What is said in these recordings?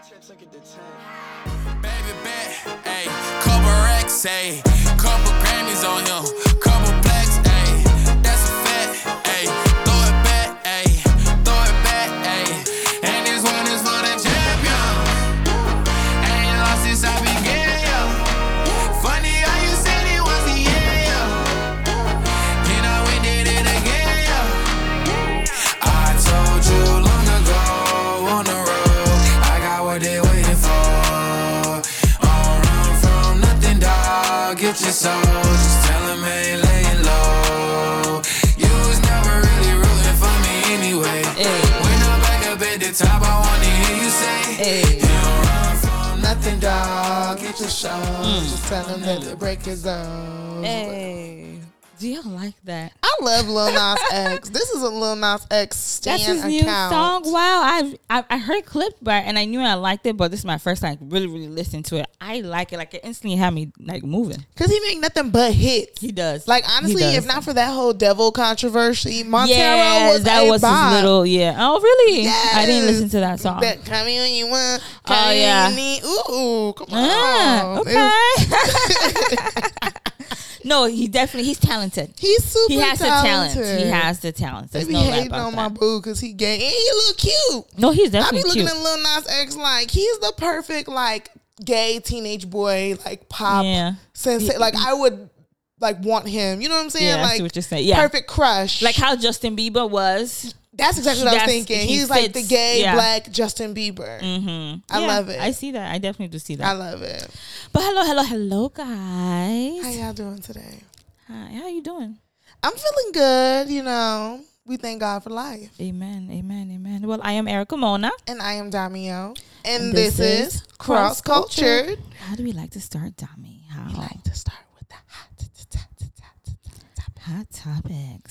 Baby bet, ayy, couple racks, ayy, couple Grammys on him, couple dog. Get your show. Mm. Just tell them that the break is on. Hey, do you like that? I love Lil Nas X. This is a Lil Nas X stan That's his account. new song. Wow, I, I I heard clips by and I knew I liked it, but this is my first time really really listening to it. I like it. Like it instantly had me like moving. Cause he make nothing but hits. He does. Like honestly, does. if not for that whole devil controversy, Montero yeah, was that a was bop. his little yeah. Oh really? I didn't listen to that song. That come when you want. Oh, yeah. when you need. Ooh, come Ah, on. Was- okay. no, he definitely he's talented. He's super He has talented. the talent. He has the talent. They be no hating on my boo because he gay and he look cute. No, he's definitely. Cute. I be looking cute. at Lil Nas X like he's the perfect like gay teenage boy like pop Yeah. sense. Like I would like want him. You know what I'm saying? Yeah, like see what you're saying. Yeah. perfect crush. like how Justin Bieber was. That's exactly what I was thinking. he He's like the gay yeah. black Justin Bieber. Mm-hmm. I love it. I see that. I definitely do see that. I love it. but hello, hello, hello, guys. How y'all doing today? Hi, how are you doing? I'm feeling good. You know, we thank God for life. Amen, amen, amen. Well, I am Erica Mona. And I am Damio, and, And this, this is is Cross Cultured. How do we like to start, Dami? How? We like to start with the hot. Hot topics.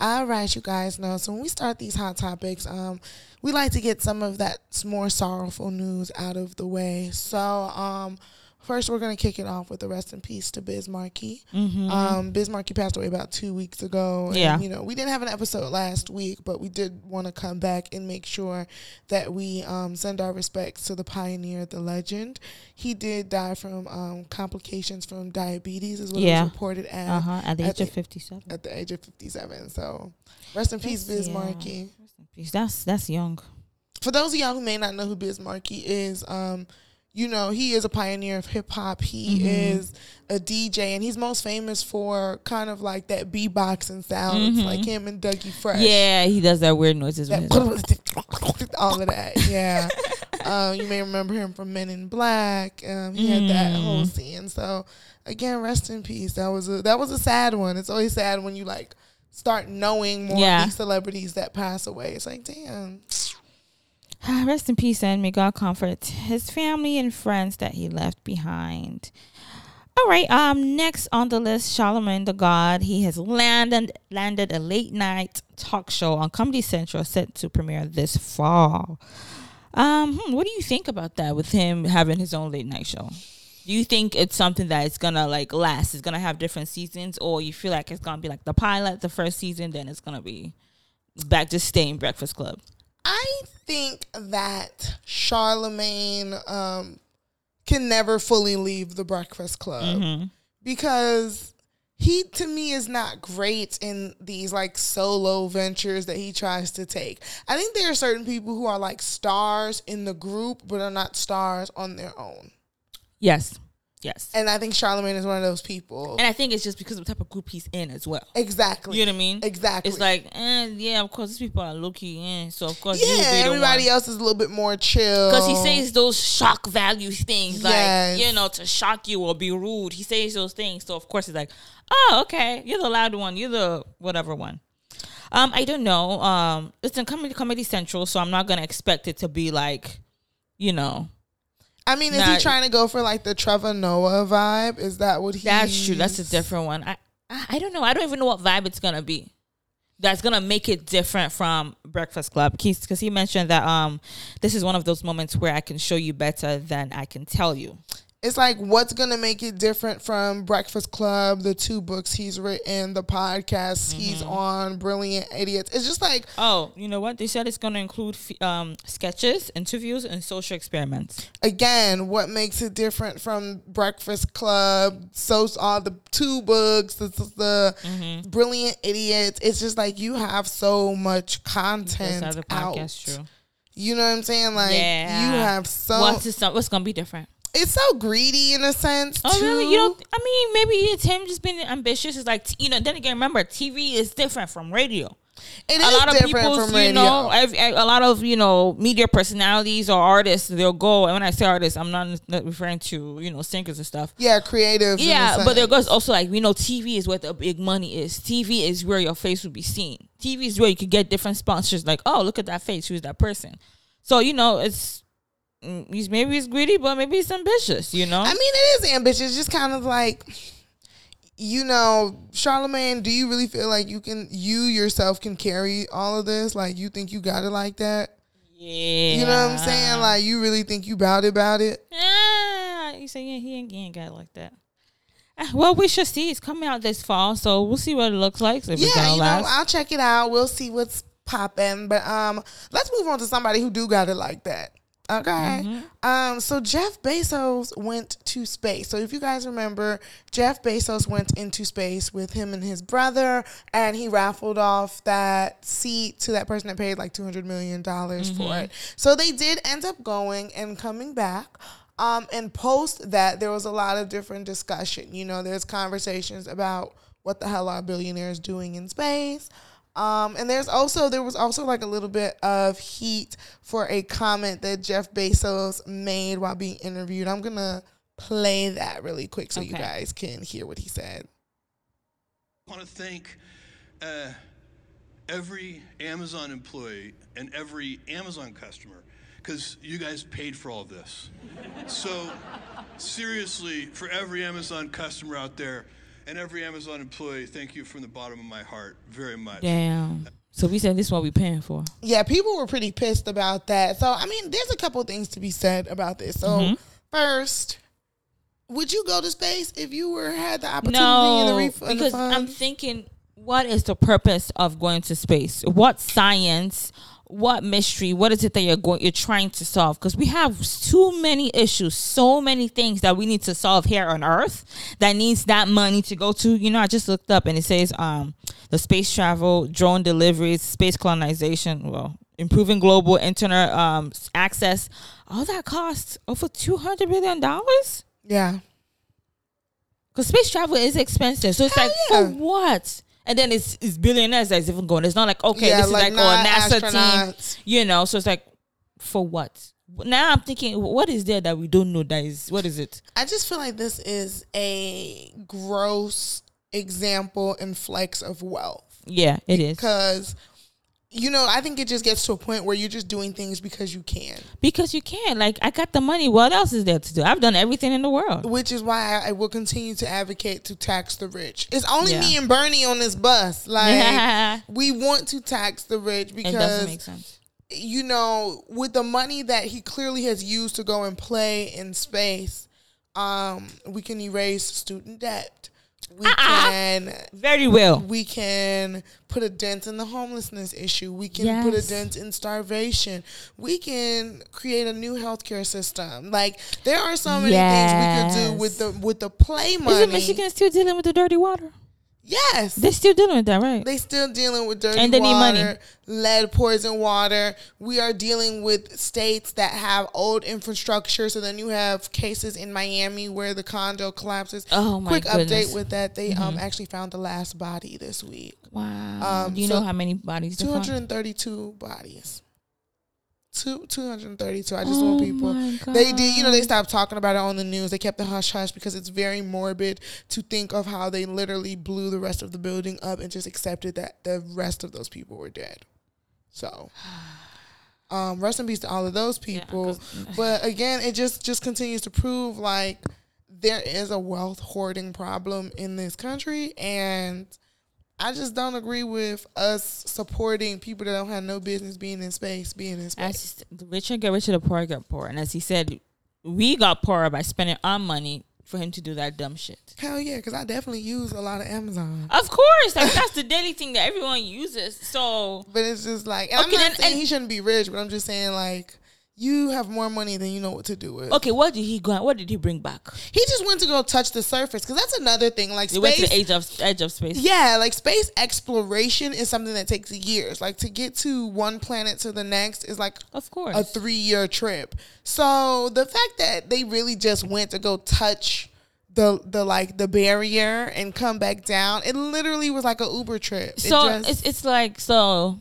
All right, you guys know. So when we start these hot topics, um, we like to get some of that more sorrowful news out of the way. So, um, first we're gonna kick it off with a rest in peace to Biz Markie. Mm-hmm. Um, Biz Markie passed away about two weeks ago. and, Yeah. you know, we didn't have an episode last week, but we did want to come back and make sure that we um, send our respects to the pioneer, the legend. He did die from um, complications from diabetes, is what Yeah. was reported at Uh huh. At the at age of fifty-seven. at the age of 57. So, rest in peace, Biz yeah. Markie. That's that's young. For those of y'all who may not know who Biz Markie is, um, you know, he is a pioneer of hip hop. He Mm-hmm. is a DJ, and he's most famous for kind of like that beatboxing sounds, Mhm. like him and Dougie Fresh. Yeah, he does that weird noises. That all of that, yeah. um, you may remember him from Men in Black. Um, he had that Mm. whole scene. So again, rest in peace. That was a that was a sad one. It's always sad when you like start knowing more Yeah. of these celebrities that pass away. It's like, damn. Rest in peace and may God comfort his family and friends that he left behind. All right. Um. Next on the list, Charlemagne the God. He has landed landed a late night talk show on Comedy Central, set to premiere this fall. Um. hmm, what do you think about that? With him having his own late night show, do you think it's something that is gonna like last? It's gonna have different seasons, or you feel like it's gonna be like the pilot, the first season, then it's gonna be back to staying Breakfast Club. I think that Charlemagne um, can never fully leave the Breakfast Club Mm-hmm. because he, to me, is not great in these like solo ventures that he tries to take. I think there are certain people who are like stars in the group, but are not stars on their own. Yes. Yes. And I think Charlemagne is one of those people. And I think it's just because of the type of group he's in as well. exactly. You know what I mean? Exactly. It's like, eh, yeah, of course, these people are low key in. So, of course, yeah, be the everybody else is a little bit more chill. Because he says those shock value things, Yes. like, you know, to shock you or be rude. He says those things. So, of course, he's like, oh, okay, you're the loud one. You're the whatever one. Um, I don't know. Um, it's in Comedy, Comedy Central, so I'm not going to expect it to be like, you know, I mean, is he trying to go for like the Trevor Noah vibe? Is that what he? That's true. That's a different one. I, I I don't know. I don't even know what vibe it's gonna be. That's gonna make it different from Breakfast Club. Because he mentioned that um this is one of those moments where I can show you better than I can tell you. It's like what's gonna make it different from Breakfast Club, the two books he's written, the podcast he's Mm-hmm. on, Brilliant Idiots. It's just like Oh, you know what? They said it's going to include f- um, sketches, interviews, and social experiments. again, what makes it different from Breakfast Club, so all the two books, the, the Mm-hmm. Brilliant Idiots. It's just like you have so much content out. true. You know what I'm saying? Like Yeah. you have so What's what's going to be different? It's so greedy in a sense. Oh, too. really? You don't? I mean, maybe it's him just being ambitious. It's like you know. Then again, remember, TV is different from radio. It a is lot of people, you know, a lot of you know media personalities or artists, they'll go. And when I say artists, I'm not referring to you know singers and stuff. yeah, creative. Yeah, but there goes also like we know TV is where the big money is. TV is where your face would be seen. TV is where you could get different sponsors. Like, oh, look at that face. Who's that person? So you know, it's maybe he's greedy, but maybe he's ambitious. You know, I mean, it is ambitious. Just kind of like, you know, Charlemagne. Do you really feel like you can, you yourself can carry all of this? Like, you think you got it like that? yeah, You know what I'm saying? Like, you really think you bout it about it? Yeah, you say yeah, he ain't, he ain't got it like that. Ah, Well, we should see. It's coming out this fall, so we'll see what it looks like. If yeah, you know. I'll check it out. We'll see what's popping. But um, let's move on to somebody who do got it like that. Okay. Mm-hmm. Um, so Jeff Bezos went to space. So if you guys remember, Jeff Bezos went into space with him and his brother, and he raffled off that seat to that person that paid like two hundred million dollars for Mm-hmm. it. So they did end up going and coming back. Um, and post that there was a lot of different discussion. You know, there's conversations about what the hell are billionaires doing in space. Um, and there's also there was also like a little bit of heat for a comment that Jeff Bezos made while being interviewed. I'm gonna play that really quick so you guys can hear what he said. I want to thank uh, every Amazon employee and every Amazon customer because you guys paid for all of this. So, seriously, for every Amazon customer out there and every Amazon employee, thank you from the bottom of my heart very much. Damn. So we said this is what we paying for. Yeah, people were pretty pissed about that. So I mean, there's a couple things to be said about this. So Mm-hmm. first, would you go to space if you were had the opportunity and the, No, ref- and the because I'm thinking, what is the purpose of going to space? What science? What mystery? What is it that you're going? You're trying to solve? Because we have too many issues, so many things that we need to solve here on Earth that needs that money to go to. You know, I just looked up and it says, um, the space travel, drone deliveries, space colonization. Well, improving global internet um access. All that costs over 200 billion dollars. yeah. Because space travel is expensive. So it's Hell like, yeah. for what? And then it's, it's billionaires that's even going. It's not like, okay, Yeah, this is like like, oh, a NASA team. You know, so it's like, for what? Now I'm thinking, what is there that we don't know that is, what is it? I just feel like this is a gross example and flex of wealth. Yeah, it is. Because, you know, I think it just gets to a point where you're just doing things because you can, Because you can. Like, I got the money. What else is there to do? I've done everything in the world. which is why I, I will continue to advocate to tax the rich. It's only Yeah. me and Bernie on this bus. Like, we want to tax the rich It doesn't make because, sense. you know, with the money that he clearly has used to go and play in space, um, we can erase student debt. We Uh-uh. can Very well. we can put a dent in the homelessness issue. We can put a dent in starvation. We can create a new healthcare system. Like there are so many things we could do with the with the play money. Isn't Michigan still dealing with the dirty water? Yes. They're still dealing with that, right? They still dealing with dirty And they need water, money. lead poison water. We are dealing with states that have old infrastructure. So then you have cases in Miami where the condo collapses. Oh, my Quick goodness. Mm-hmm. update with that: they um actually found the last body this week. wow. Um, Do you so know how many bodies Two hundred and thirty-two bodies. Two two hundred and thirty-two. I just Oh want people. They did, you know, they stopped talking about it on the news. They kept the hush hush because it's very morbid to think of how they literally blew the rest of the building up and just accepted that the rest of those people were dead. So, um, rest in peace to all of those Yeah, but again, it just just continues to prove like there is a wealth hoarding problem in this country, and I just don't agree with us supporting people that don't have no business being in space, being in space. As the richer get richer, the poor get poor. And as he said, we got poorer by spending our money for him to do that dumb shit. Hell yeah, because I definitely use a lot of Amazon. Of course, like that's the daily thing that everyone uses. So But it's just like, and I'm not saying and- he shouldn't be rich, but I'm just saying like, you have more money than you know what to do with. okay, what did he go? What did he bring back? He just went to go touch the surface because that's another thing. Like He went to space, the edge of edge of space. yeah, like space exploration is something that takes years. Like to get to one planet to the next is like Of course. a three year trip. So the fact that they really just went to go touch the the like the barrier and come back down, it literally was like a Uber trip. It so just- it's it's like so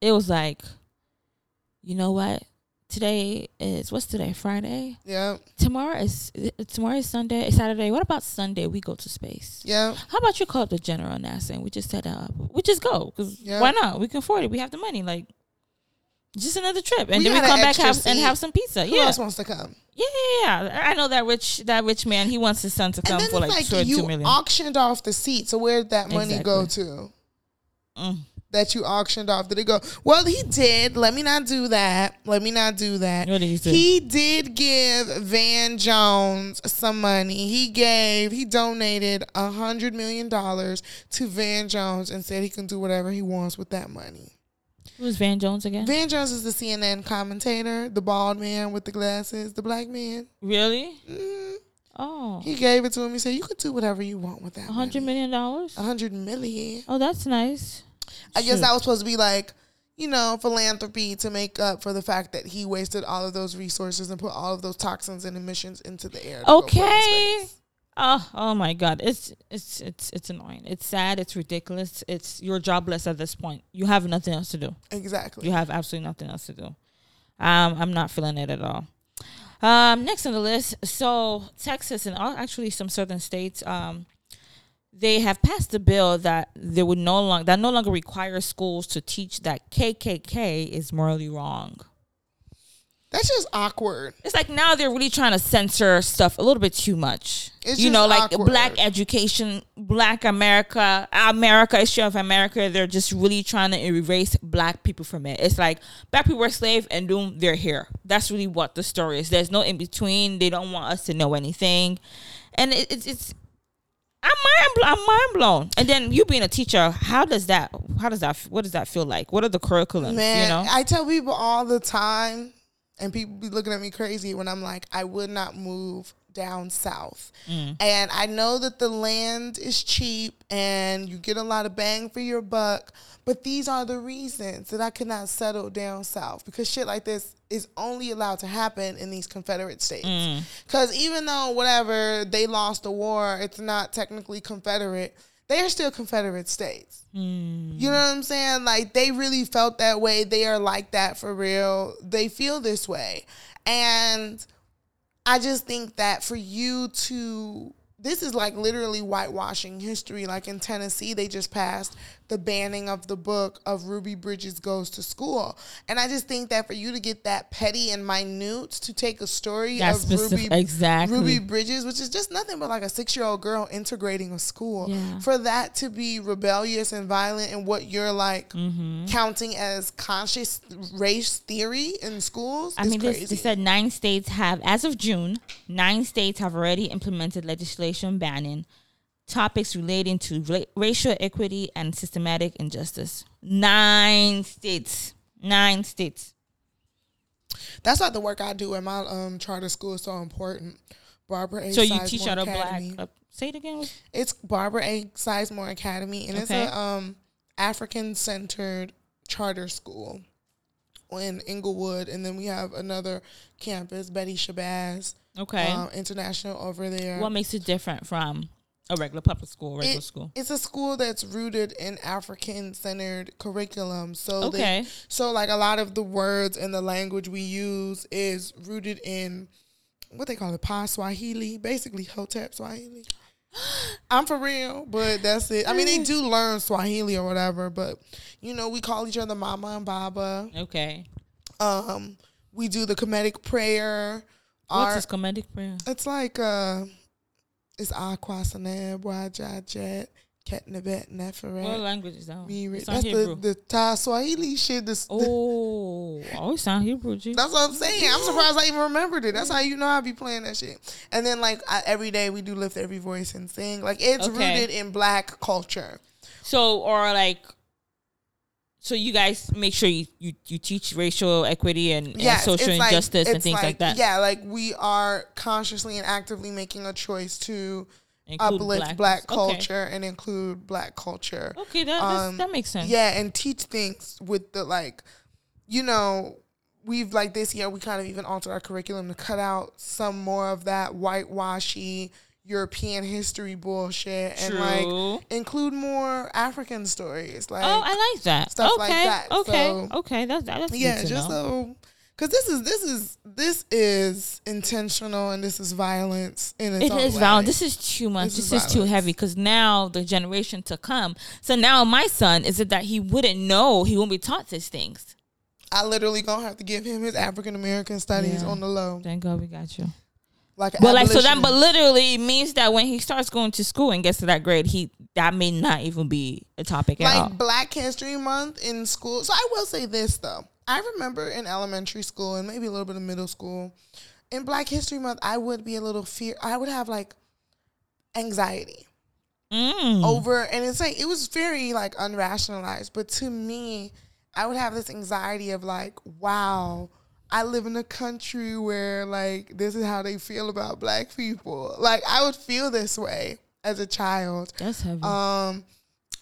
it was like you know what today is what's today? Friday? Yeah, tomorrow is tomorrow is sunday it's saturday. What about sunday? We go to space. Yeah. how about you call up the general nasa and we just set up. We just go because Yeah. why not? We can afford it. We have the money like just another trip. And We then we come back have, and have some pizza. Who yeah. else wants to come? yeah yeah yeah i know that rich that rich man he wants his son to come for like, it's two, like two you million. auctioned off the seat. So where did that money go to? Mm. That you auctioned off? Did it go? Well, he did. Let me not do that. Let me not do that. What did he do? He did give Van Jones some money. He gave. He donated a hundred million dollars to Van Jones and said he can do whatever he wants with that money. who's van jones again Van Jones is the CNN commentator, the bald man with the glasses, the black man. really Mm, oh he gave it to him. He said, "You can do whatever you want with that." A hundred money." million dollars? A hundred million. Oh, that's nice. I guess that was supposed to be like, you know, philanthropy to make up for the fact that he wasted all of those resources and put all of those toxins and emissions into the air. to go put in Okay. Oh, oh my God! It's it's it's it's annoying. It's sad. It's ridiculous. It's you're jobless at this point. You have nothing else to do. Exactly. You have absolutely nothing else to do. Um, I'm not feeling it at all. Um, next on the list, so Texas and all, actually some southern states, um, they have passed a bill that they would no longer that no longer requires schools to teach that KKK is morally wrong. That's just awkward. It's like now they're really trying to censor stuff a little bit too much. It's you know, like awkward. black education, black America, America, issue of America. They're just really trying to erase black people from it. It's like black people were slave and boom, they're here. That's really what the story is. There's no in between. They don't want us to know anything, and it, it's it's. I'm mind, bl- I'm mind blown. And then you being a teacher, how does that? How does that? What does that feel like? What are the curriculums? Man, you know, I tell people all the time, and people be looking at me crazy when I'm like, I would not move down south. Mm. And I know that the land is cheap and you get a lot of bang for your buck, but these are the reasons that I could not settle down south because shit like this is only allowed to happen in these Confederate states. Mm. Because even though whatever they lost the war, it's not technically Confederate. They are still Confederate states. Mm. You know what I'm saying? Like they really felt that way. They are like that for real. They feel this way. And I just think that for you to this is like literally whitewashing history. Like in Tennessee, they just passed the banning of the book of Ruby Bridges Goes to School. And I just think that for you to get that petty and minute to take a story That's of specific- Ruby exactly. Ruby Bridges, which is just nothing but like a six year old girl integrating a school, Yeah. for that to be rebellious and violent and what you're like Mm-hmm. counting as conscious race theory in schools I is mean, this, they said nine states have, as of June, nine states have already implemented legislation banning topics relating to ra- racial equity and systematic injustice. Nine states. Nine states. That's why the work I do at my um, charter school is so important. Barbara A. So you Sizemore teach at a black. Uh, say it again. It's Barbara A. Sizemore Academy, and it's Okay. a um, African centered charter school in Englewood, and then we have another campus, Betty Shabazz Okay. um, International over there. what makes it different from a regular public school, regular It- school? It's a school that's rooted in African centered curriculum. So they- Okay. so like a lot of the words and the language we use is rooted in what they call it, Pa Swahili, basically Hotep Swahili. I'm for real, but that's it. I mean, they do learn Swahili or whatever, but you know, we call each other Mama and Baba. Okay. Um, we do the Kemetic prayer. What's Our- this comedic prayer? it's like uh it's Aquasanab, Wajajet, Ketnebet, What Neferet. language is that? Miri. That's the, Hebrew. the Ta Swahili shit. This, oh. Oh, always sound Hebrew, G. That's what I'm saying. I'm surprised I even remembered it. That's how you know I be playing that shit. And then like I, every day we do lift every voice and sing. Like it's Okay. rooted in black culture. So, or like, so you guys make sure you, you, you teach racial equity and, and social like- injustice and things like, that. Yeah, like we are consciously and actively making a choice to Include uplift black Okay. culture and include black culture. Okay, that Um, that makes sense. Yeah, and teach things with the like, you know, we've like this year we kind of even altered our curriculum to cut out some more of that whitewashy European history bullshit and True. like include more African stories. Like, oh, I like that. stuff okay, like that. okay, So- okay. That's that's yeah, just know. so because this is this is this is intentional and this is violence in its It is way. violent. This is too much. This This, is is, too heavy because now the generation to come. So now my son is it that he wouldn't know he won't be taught these things. I literally gonna have to give him his African American studies Yeah. on the low, Thank God we got you. Like. But like so that, but literally it means that when he starts going to school and gets to that grade, he that may not even be a topic at all. like Black History Month in school. So I will say this though. I remember in elementary school and maybe a little bit of middle school, in Black History Month, I would be a little fear. I would have like anxiety Mm. over, and it's like it was very like unrationalized. But to me, I would have this anxiety of like, wow. I live in a country where like this is how they feel about black people. Like I would feel this way as a child. That's heavy. Um,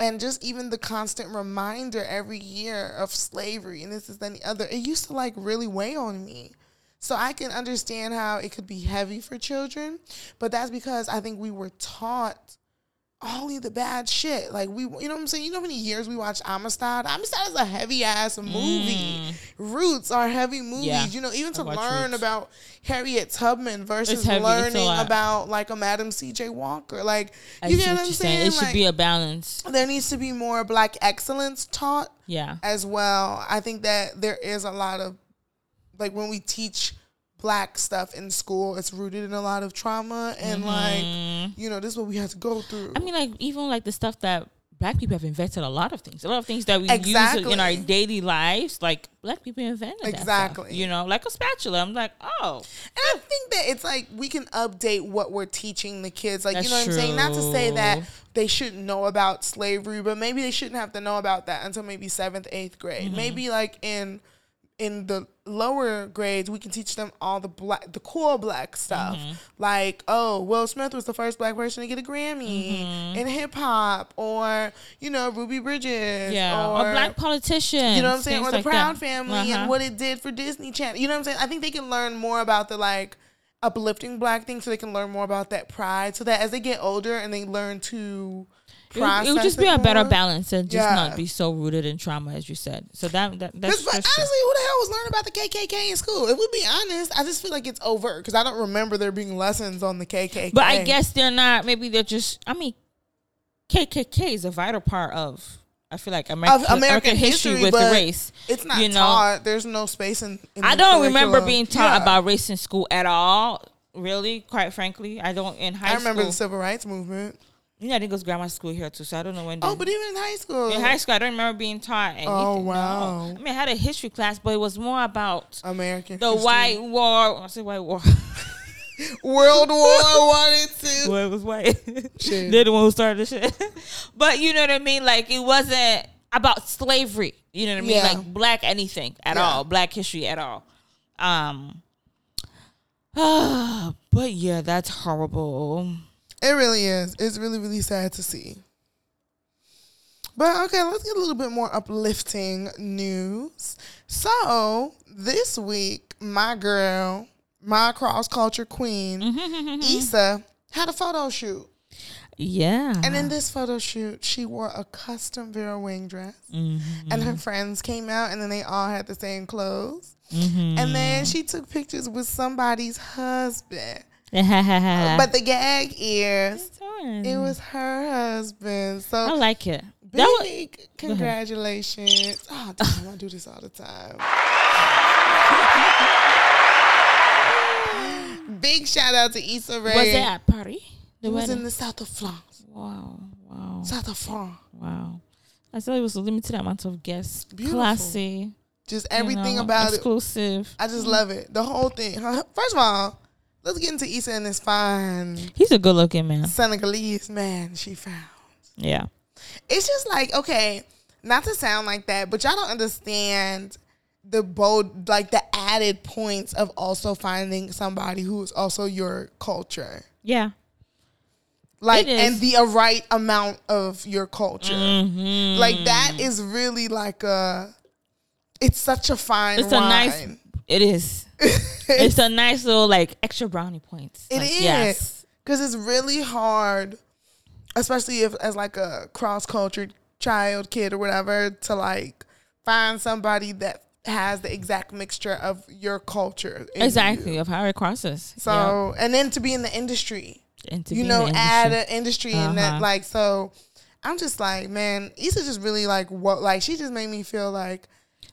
and just even the constant reminder every year of slavery and this is then the other, it used to like really weigh on me. So I can understand how it could be heavy for children, but that's because I think we were taught only the bad shit. Like we, you know what I'm saying? You know how many years we watched Amistad? Amistad is a heavy ass movie. Roots are heavy movies. Mm. Yeah. You know, even to learn Roots. about Harriet Tubman versus heavy. Learning about like a Madam C.J. Walker. Like I you get what what I'm you're saying? It should be a balance. there needs to be more black excellence taught Yeah. as well. I think that there is a lot of like when we teach black stuff in school, it's rooted in a lot of trauma and like you know, this is what we have to go through. Mm-hmm. I mean, like even like the stuff that black people have invented a lot of things. A lot of things that we use in our daily lives, like black people invented that stuff, Exactly. you know, like a spatula. I'm like, oh, And I think that it's like we can update what we're teaching the kids. Like, you know what I'm saying? Not to say that they shouldn't know about slavery, but maybe they shouldn't have to know about that until maybe seventh, eighth grade. Mm-hmm. Maybe like in in the lower grades, we can teach them all the black, the cool black stuff. Mm-hmm. Like, oh, Will Smith was the first black person to get a Grammy Mm-hmm. in hip hop, or you know, Ruby Bridges, yeah, or, or, black politicians. you know what I'm saying? Or the like Proud that. Family Uh-huh. and what it did for Disney Channel. You know what I'm saying? I think they can learn more about the like uplifting black things so they can learn more about that pride so that as they get older and they learn to It would, it would just be a better balance and just Yeah. not be so rooted in trauma, as you said. So that, that that's honestly, who the hell was learning about the KKK in school? If we be honest, I just feel like it's overt because I don't remember there being lessons on the KKK. But I guess they're not. Maybe they're just. I mean, KKK is a vital part of. I feel like American, of American, history, with but the race. it's not you know? taught. There's no space in. in I don't remember being taught Yeah. about race in school at all. Really, quite frankly, I don't. In high school I remember school, the civil rights movement. Yeah, I think it was grammar school here too. So I don't know when. Oh, but even in high school, in high school, I don't remember being taught anything. Oh, no. wow. I mean, I had a history class, but it was more about American the history. white war. I say white war. World War One and Two. well, it was white. Shit. They're the one who started the shit. but you know what I mean? Like it wasn't about slavery. You know what I mean? Yeah. Like black anything at Yeah. all, black history at all. Um. but yeah, that's horrible. It really is. It's really, really sad to see. But okay, let's get a little bit more uplifting news. So this week, my girl, my cross culture queen, Issa, had a photo shoot. Yeah. And in this photo shoot, she wore a custom Vera Wang dress. Mm-hmm. And her friends came out and then they all had the same clothes. Mm-hmm. And then she took pictures with somebody's husband. But But the gag is it was her husband. So I like it. big was, congratulations. Oh damn, I do this all the time. big shout out to Issa Rae. was it at party? The It was wedding? in the south of France. wow, wow, South of France. wow. I thought it was a limited amount of guests. Beautiful. Classy. Just you everything know, about it. exclusive. I just love it. The whole thing. First of all, let's get into Issa and this fine He's a good looking man. Senegalese man she found. Yeah. It's just like, okay, not to sound like that, but y'all don't understand the bold, like the added points of also finding somebody who is also your culture. Yeah. Like, and the right amount of your culture. Mm-hmm. Like, that is really like a, it's such a fine It's a nice. It is. it's a nice little like extra brownie points. It Like, is Yes. because it's really hard, especially if as like a cross cultured child, kid, or whatever, to like find somebody that has the exact mixture of your culture. in Exactly you. of how it crosses. So and then to be in the industry, and to you be in know, the add an industry in that Uh-huh. like so. I'm just like, man, Issa just really like what like she just made me feel like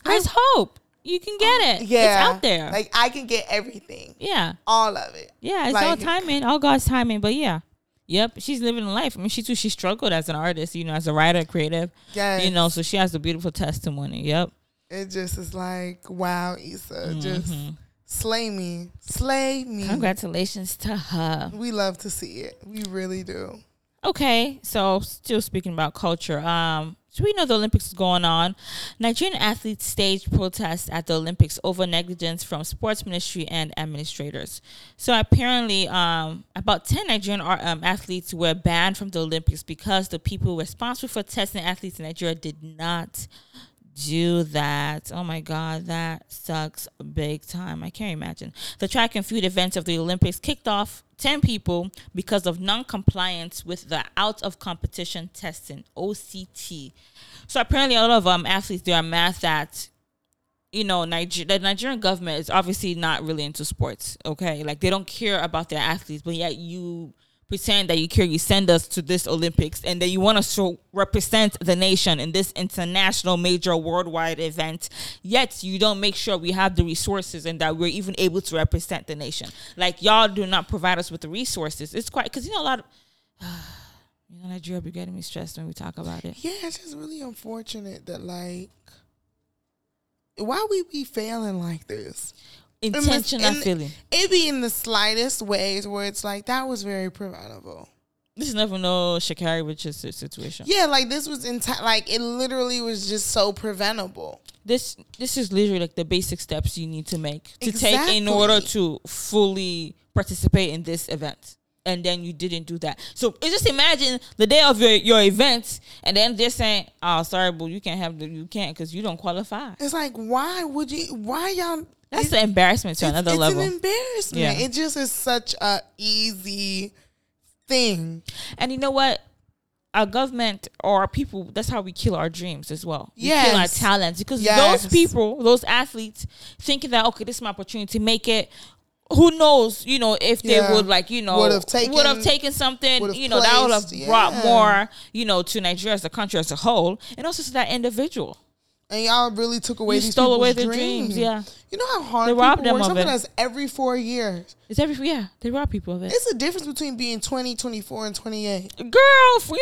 There's hope. You can get it. yeah, It's out there. Like I can get everything, yeah. all of it. Yeah. It's all Like- timing. All God's timing. But yeah. Yep. She's living a life. I mean, she too. She struggled as an artist. You know, as a writer, creative. Yes. You know, so she has a beautiful testimony. Yep. it just is like wow Issa just Mm-hmm. slay me slay me Congratulations to her. we love to see it we really do Okay, so still speaking about culture, um, so we know the Olympics is going on. Nigerian athletes staged protests at the Olympics over negligence from sports ministry and administrators. So apparently, um, about ten Nigerian ar- um, athletes were banned from the Olympics because the people responsible for testing athletes in Nigeria did not do that. Oh my God, that sucks big time. I can't imagine. The track and field events of the Olympics kicked off 10 people because of non compliance with the out of competition testing, OCT. So apparently, a lot of um, athletes, they are mad that. You know, Niger- the Nigerian government is obviously not really into sports. Okay, like they don't care about their athletes, but yet you pretend that you care. You send us to this Olympics, and that you want us to represent the nation in this international, major, worldwide event. Yet you don't make sure we have the resources and that we're even able to represent the nation. Like y'all do not provide us with the resources. It's quite because you know a lot of. You know, Nigeria be getting me stressed when we talk about it. yeah it's just really unfortunate that like why we be failing like this And this- Intentional and feeling. it be in the slightest ways where it's like that was very preventable This is never no Sha'Carri Richards si- situation. yeah like this was in like it literally was just so preventable This this is literally like the basic steps you need to make to take in order to fully participate in this event. And then you didn't do that. So just imagine the day of your, your event, and then they're saying, "Oh, sorry, but you can't have the you can't because you don't qualify." it's like why would you why y'all That's an embarrassment to another it's level. It's an embarrassment Yeah. it just is such a easy thing And you know what? Our government or our people, that's how we kill our dreams as well. We kill our talents because Yes. those people, those athletes, thinking that, okay, this is my opportunity to make it. Who knows, you know, if they Yeah. would like, you know, taken- would have taken something, you know, that would have placed, brought yeah. more, you know, to Nigeria as a country as a whole, and also to that individual. And y'all really took away You these stole away their dreams, yeah. you know how hard They robbed them work of something it. that's every four years It's every yeah, they rob people of it. it's a difference between being 20 24 and 28 Girl, you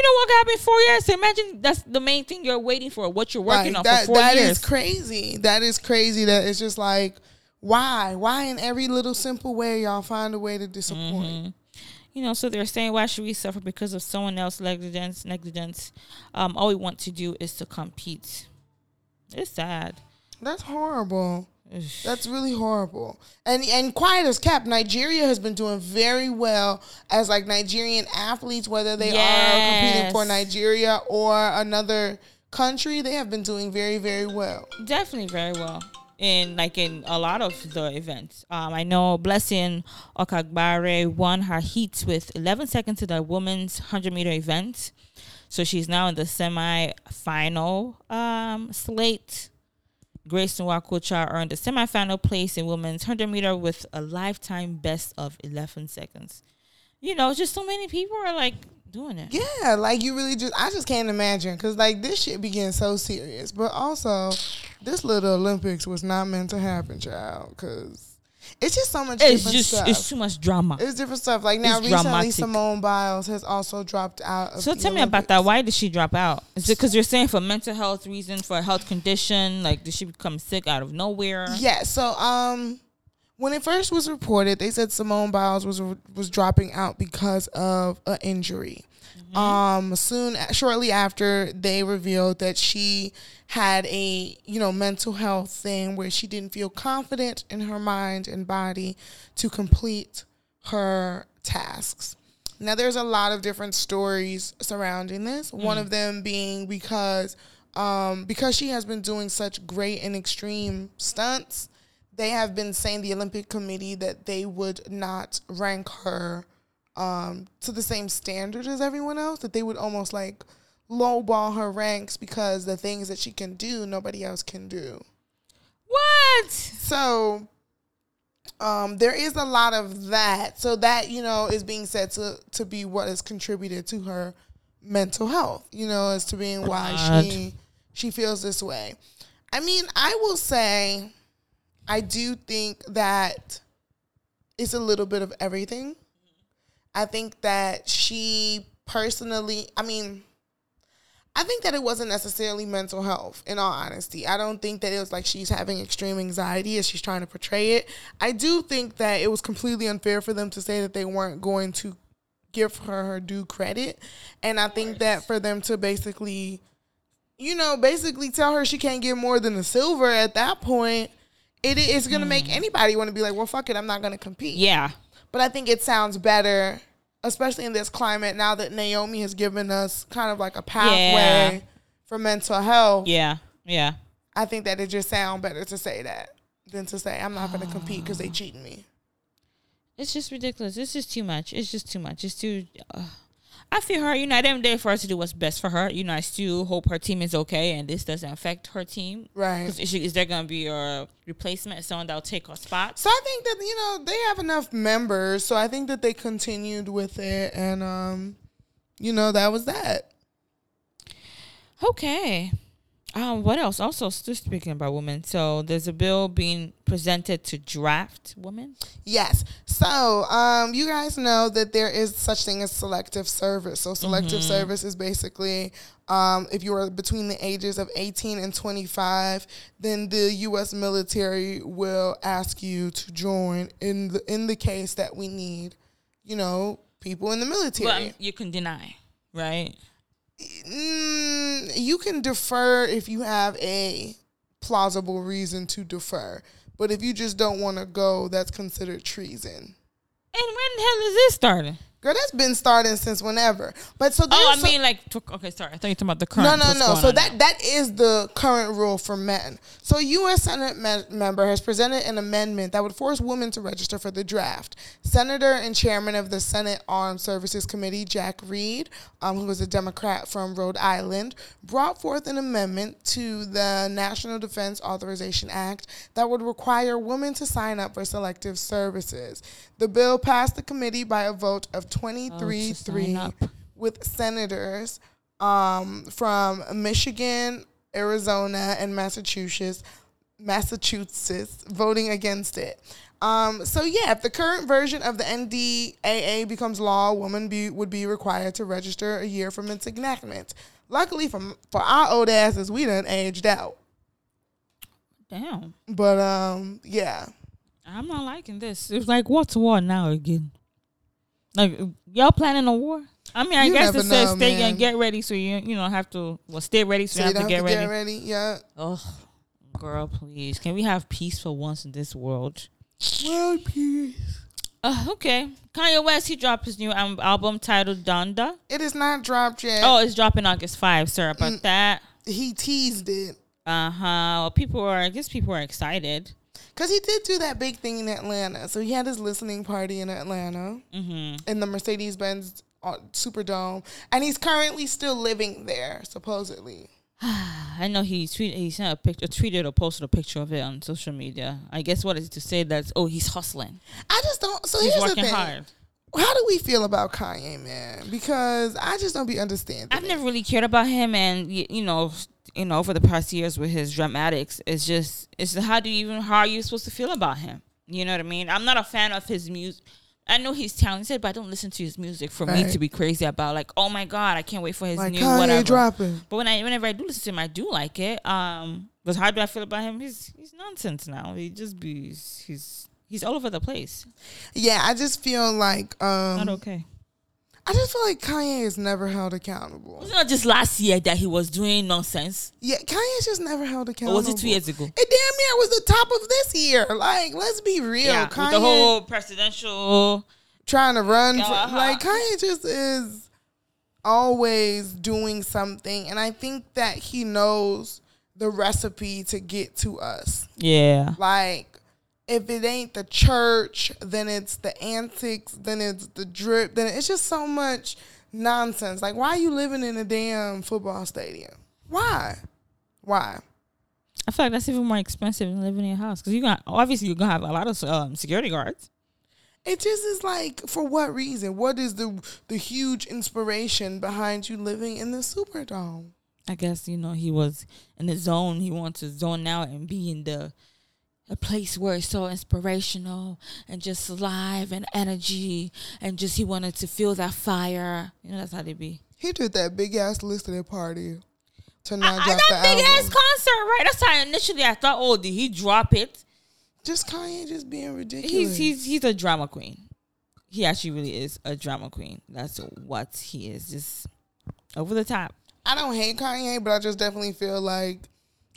know what happened four years? Imagine that's the main thing you're waiting for, what you're working Like, on that, for four that years. is crazy that is crazy that it's just like why why in every little simple way y'all find a way to disappoint Mm-hmm. you know, so they're saying, why should we suffer because of someone else's negligence? Negligence. Um, all we want to do is to compete. It's sad. That's horrible. That's really horrible. And and quiet as kept, Nigeria has been doing very well as like Nigerian athletes, whether they are competing for Nigeria or another country, they have been doing very, very well. Definitely very well. In like in a lot of the events, um, I know Blessing Okagbare won her heats with 11 seconds in the women's 100 meter event, so she's now in the semi-final um, slate. Grace Nwokocha earned a semifinal place in women's 100 meter with a lifetime best of 11 seconds. You know, just so many people are like doing it. Yeah, like you really just I just can't imagine because like this shit began so serious, but also this little Olympics was not meant to happen, child. Because It's just so much It's just stuff. it's too much drama. It's different stuff. Like now, It's recently, dramatic. Simone Biles has also dropped out. Of So tell me about that. Why did she drop out? Is it because you're saying for mental health reasons, for a health condition? Like, did she become sick out of nowhere? Yeah. So, um, when it first was reported, they said Simone Biles was was dropping out because of an injury. Um, soon, shortly after, they revealed that she had a you know mental health thing where she didn't feel confident in her mind and body to complete her tasks. Now, there's a lot of different stories surrounding this. One of them being because um, because she has been doing such great and extreme stunts, they have been saying the Olympic Committee that they would not rank her um, to the same standard as everyone else. That they would almost like lowball her ranks because the things that she can do, nobody else can do. What? So um, there is a lot of that. So that you know is being said to to be what has contributed to her mental health. You know, as to being why God. she she feels this way. I mean, I will say, I do think that it's a little bit of everything. I think that she personally, I mean, I think that it wasn't necessarily mental health, in all honesty. I don't think that it was like she's having extreme anxiety as she's trying to portray it. I do think that it was completely unfair for them to say that they weren't going to give her her due credit. And I think that for them to basically, you know, basically tell her she can't get more than a silver at that point, it is going to make mm. anybody want to be like, well, fuck it, I'm not going to compete. Yeah. But I think it sounds better, especially in this climate now that Naomi has given us kind of like a pathway Yeah. for mental health. Yeah. Yeah. I think that it just sounds better to say that than to say I'm not going to compete because they cheating me. It's just ridiculous. It's just too much. It's just too much. It's too. Uh, I feel her. You know, at the end of the day, for us to do what's best for her. You know, I still hope her team is okay and this doesn't affect her team. Right. Is, she, is there going to be a replacement, someone that'll take her spot? So I think that you know they have enough members, so I think that they continued with it, and um, you know that was that. Okay. Um, what else? Also, still speaking about women. So there's a bill being presented to draft women. Yes. So, um, you guys know that there is such thing as selective service. So, selective service is basically um, if you are between the ages of 18 and 25, then the U.S. military will ask you to join in the in the case that we need, you know, people in the military. But um, you can deny, right? Mm, you can defer if you have a plausible reason to defer. But if you just don't want to go, that's considered treason. And when the hell is this starting? Girl, that's been starting since whenever. But so Oh, I so- mean, like, okay, sorry. I thought you were talking about the current. no, no, no. So that now. that is the current rule for men. So, a U.S. Senate me- member has presented an amendment that would force women to register for the draft. Senator and chairman of the Senate Armed Services Committee, Jack Reed, um, who is a Democrat from Rhode Island, brought forth an amendment to the National Defense Authorization Act that would require women to sign up for selective services. The bill passed the committee by a vote of 23 Oh, to sign 3 up. with senators um, from Michigan, Arizona, and Massachusetts, Massachusetts voting against it. Um, so yeah, if the current version of the NDAA becomes law, a woman be, would be required to register a year from its enactment. Luckily, for for our old asses, we done aged out. Damn. But um, yeah, I'm not liking this. It's like, what's war now again? Like, y'all planning a war? I mean, I You guess it says know, stay man. and get ready, so you you don't have to. Well, stay ready, so, so you you have don't to have get to ready. get ready. Yeah, Oh, girl, please, can we have peace for once in this world? world peace. Uh, okay. Kanye West he dropped his new um, album titled Donda. It is not dropped yet. Oh, it's dropping August five. Sorry about that. He teased it. Uh huh. Well, people are. I guess people are excited. Cause he did do that big thing in Atlanta. So he had his listening party in Atlanta Mm-hmm. in the Mercedes Benz Superdome, and he's currently still living there, supposedly. I know he tweeted. He sent a picture, tweeted or posted a picture of it on social media. I guess what is to say that oh he's hustling. I just don't. So He's here's the working thing. hard. How do we feel about Kanye, man? Because I just don't be understanding. I've it. never really cared about him, and you know, you know, for the past years with his dramatics, it's just, it's how do you even how are you supposed to feel about him? You know what I mean? I'm not a fan of his music. I know he's talented, but I don't listen to his music for me to be crazy about. Like, oh my god, I can't wait for his Like new Kanye whatever. dropping. But when I whenever I do listen to him, I do like it. Um, but how do I feel about him? He's he's nonsense now. He just be he's he's all over the place. Yeah, I just feel like um Not okay. I just feel like Kanye is never held accountable. Was it not just last year that he was doing nonsense? Yeah, Kanye's just never held Or accountable. was it two years ago? It damn near was the top of this year. Like, let's be real. Yeah, Kanye with the whole presidential. trying to run for Uh-huh. like Kanye just is always doing something and I think that he knows the recipe to get to us. Yeah. Like if it ain't the church, then it's the antics, then it's the drip, then it's just so much nonsense. Like why are you living in a damn football stadium? Why? Why? I feel like that's even more expensive than living in your house because you got obviously you're gonna have a lot of um, security guards. It just is like for what reason? What is the the huge inspiration behind you living in the Superdome? I guess you know he was in the zone. He wants to zone out and be in the a place where it's so inspirational and just live and energy and just he wanted to feel that fire. You know that's how they be. He did that big ass listening party to not I, drop that the big album. ass concert, right? That's how initially I thought, oh, did he drop it? just Kanye just being ridiculous. He's he's he's a drama queen. He actually really is a drama queen. That's what he is. Just over the top. I don't hate Kanye, but I just definitely feel like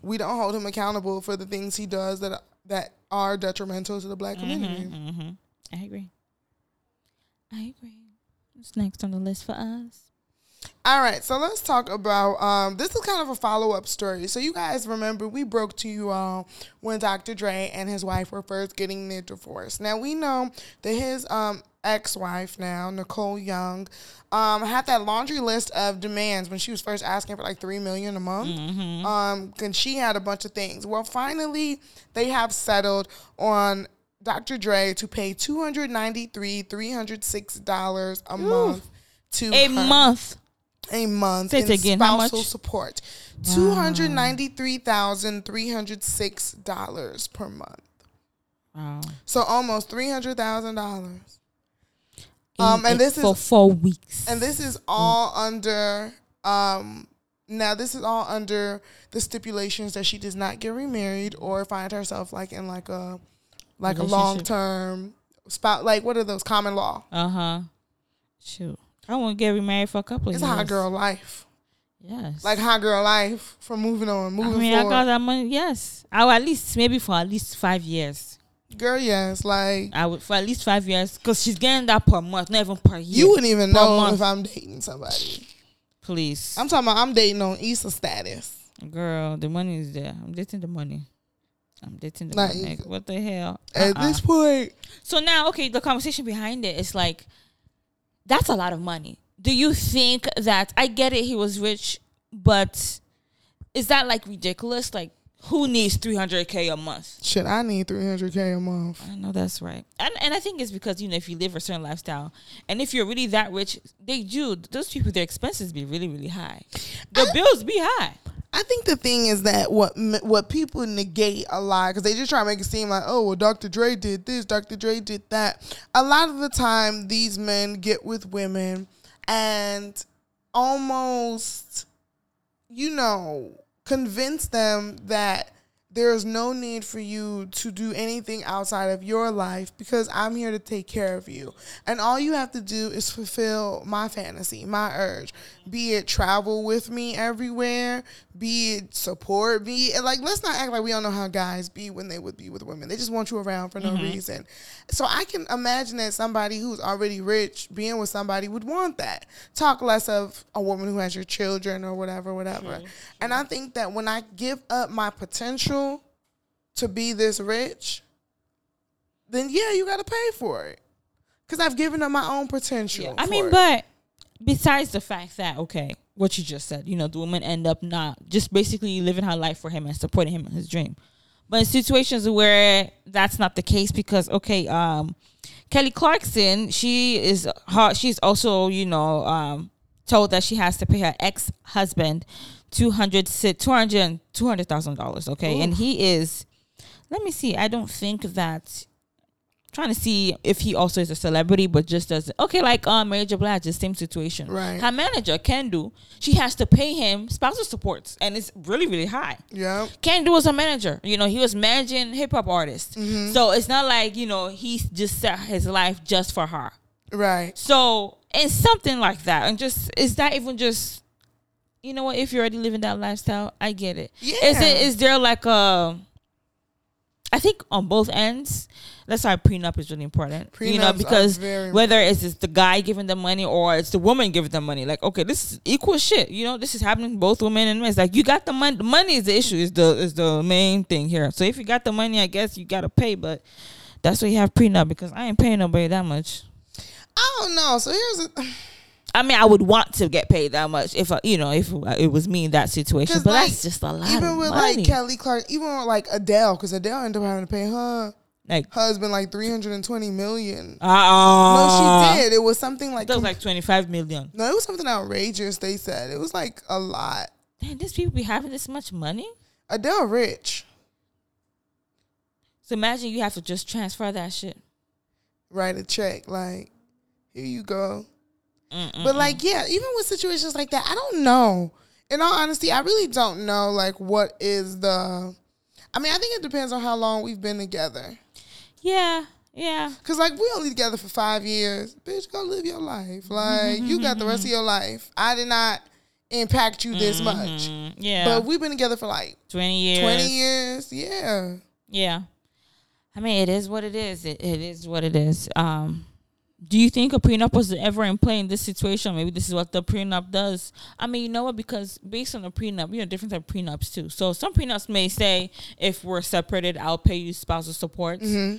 we don't hold him accountable for the things he does that that are detrimental to the black community. Mm-hmm. I agree. I agree. What's next on the list for us? All right, so let's talk about um, this is kind of a follow up story. So you guys remember we broke to you all when Dr. Dre and his wife were first getting their divorce. Now we know that his um, ex wife now Nicole Young um, had that laundry list of demands when she was first asking for like three million a month. Um, and she had a bunch of things. Well, finally they have settled on Dr. Dre to pay two hundred ninety three three hundred six dollars a month to A her month. a month Say in again, spousal support. Two hundred ninety three thousand three hundred six dollars per month. Wow. So almost three hundred thousand dollars. Um, and this is for is four weeks. and this is all under um now this is all under the stipulations that she does not get remarried or find herself like in like a like a long term spout like what are those common law? Uh huh. Shoot. I want to get remarried for a couple of It's years. hot girl life. Yes. Like hot girl life from moving on, moving. I mean, I forward. got that money. Yes. I at least maybe for at least five years. Girl, yes, like I would for at least five years because she's getting that per month, not even per year. you wouldn't even know month. if I'm dating somebody. Please, I'm talking about I'm dating on Issa status. girl, the money is there. I'm dating the money. I'm dating the money. easy. What the hell? At Uh-uh. this point, So now, okay, the conversation behind it is like, that's a lot of money. Do you think that I get it? He was rich, but is that like ridiculous? Like, who needs three hundred k a month? shit, I need 300k a month. I know that's right, and and I think it's because you know if you live a certain lifestyle, and if you're really that rich, they do those people their expenses be really really high, the bills be high. I think the thing is that what what people negate a lot because they just try to make it seem like oh well Dr. Dre did this, Dr. Dre did that. A lot of the time, these men get with women and almost, you know, convince them that there is no need for you to do anything outside of your life because I'm here to take care of you. And all you have to do is fulfill my fantasy, my urge. Be it travel with me everywhere, be it support me. Like let's not act like we don't know how guys be when they would be with women. They just want you around for no mm-hmm. reason. So I can imagine that somebody who's already rich being with somebody would want that. Talk less of a woman who has your children or whatever, whatever. And I think that when I give up my potential to be this rich, then yeah, you got to pay for it. Cause I've given up my own potential. I mean, it. but besides the fact that okay, what you just said, you know, the woman end up not just basically living her life for him and supporting him in his dream. But in situations where that's not the case, because okay, um, Kelly Clarkson, she is her, she's also you know um, told that she has to pay her ex husband two hundred two hundred two hundred thousand dollars. Okay, and he is. Let me see. I don't think that trying to see if he also is a celebrity, but just doesn't. Okay, like um, Mary J. Blige, the same situation. Right. Her manager do. She has to pay him spousal supports, and it's really really high. Yeah. Do was a manager. You know, he was managing hip hop artists. Mm-hmm. So it's not like you know he just set his life just for her. Right. So and something like that, and just is that even just, you know what? If you're already living that lifestyle, I get it. Yeah. Is it is there like a? I think on both ends, that's why prenup is really important. you know, because whether it's, it's the guy giving the money or it's the woman giving the money, like okay, this is equal shit. You know, this is happening to both women and men. It's like you got the money. The money is the issue. Is the is the main thing here. So if you got the money, I guess you gotta pay. But that's why you have prenup because I ain't paying nobody that much. I don't know. So here's a I mean, I would want to get paid that much if I, you know if it was me in that situation. But like, that's just a lot even of with money. like Kelly Clark, even with like Adele, because Adele ended up having to pay her like, husband like three hundred and twenty million. uh, no, she did. It was something like, That was like twenty five million. no, it was something outrageous. They said it was like a lot. Damn, these people be having this much money. Adele rich, So imagine you have to just transfer that shit. write a check like, here you go. Mm-mm. But like, yeah, even with situations like that, I don't know. In all honesty, I really don't know. Like, what is the? I mean, I think it depends on how long we've been together. yeah, yeah, Cause like we only together for five years, bitch. Go live your life. Like you got the rest of your life. I did not impact you this much, Mm, yeah. but we've been together for like twenty years. twenty years. Yeah, Yeah. I mean, it is what it is. It, it is what it is. Um, do you think a prenup was ever in play in this situation? Maybe this is what the prenup does. I mean, you know what? Because based on the prenup, you know, different type of prenups too. So some prenups may say, if we're separated, I'll pay you spousal support. Mm-hmm.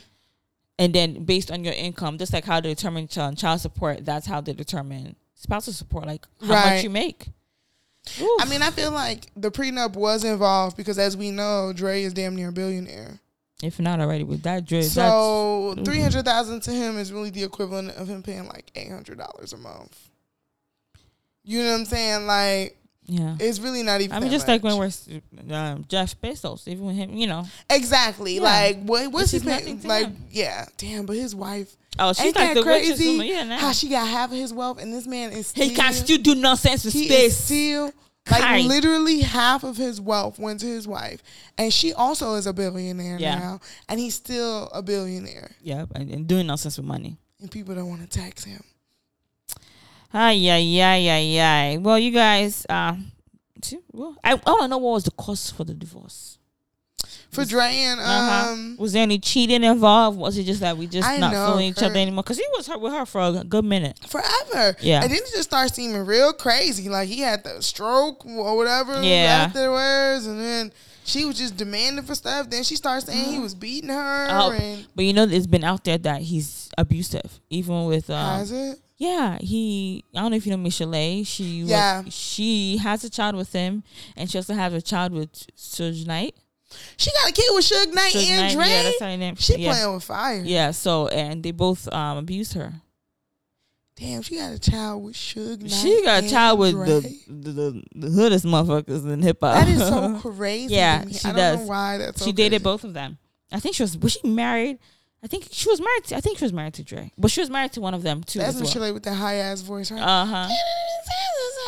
And then based on your income, just like how they determine child, child support, that's how they determine spousal support, like how Right. much you make. I mean, I feel like the prenup was involved because, as we know, Dre is damn near a billionaire. If not already with that dread, So three hundred thousand to him is really the equivalent of him paying like eight hundred dollars a month. You know what I'm saying? Like yeah. it's really not even. I mean, just like when we're um, Jeff Bezos, even with him, you know. exactly Yeah. like what what's This he is paying? Like him. yeah, damn. But his wife, Oh, she's like that the richest crazy? woman. Yeah, now. How she got half of his wealth, and this man is he still, can still do nonsense in he space. still like Kai. literally half of his wealth went to his wife, and she also is a billionaire Yeah. now, and he's still a billionaire, yeah, and, and doing nonsense with money. and people don't want to tax him. Ay, yeah, yeah, yeah, yeah. Well, you guys, uh, well, I, I want to know what was the cause for the divorce. For Dre Uh-huh. um, was there any cheating involved? Was it just that we just I not know, feeling each other anymore? Because he was her, with her for a good minute. forever. Yeah. And then it just started seeming real crazy. Like he had the stroke or whatever Yeah. afterwards. And then she was just demanding for stuff. Then she started saying he was beating her. Oh, and but you know, it's been out there that he's abusive, even with um, has it? Yeah, he. I don't know if you know Michelle. She Yeah. she has a child with him, and she also has a child with Suge Knight. She got a kid with Suge Knight Suge and Knight, Dre. yeah, that's her name. she yeah. playing with fire. Yeah, so and they both um abused her. Damn, she got a child with Suge Knight. she got a child with the the, the the hoodest motherfuckers in hip hop. That is so crazy. Yeah, she I don't does. know why that's. So she dated crazy. both of them. I think she was was she married? I think she was married. To, I think she was married to Dre, but she was married to one of them too. That's as well. Michelle with the high ass voice, right? Uh huh.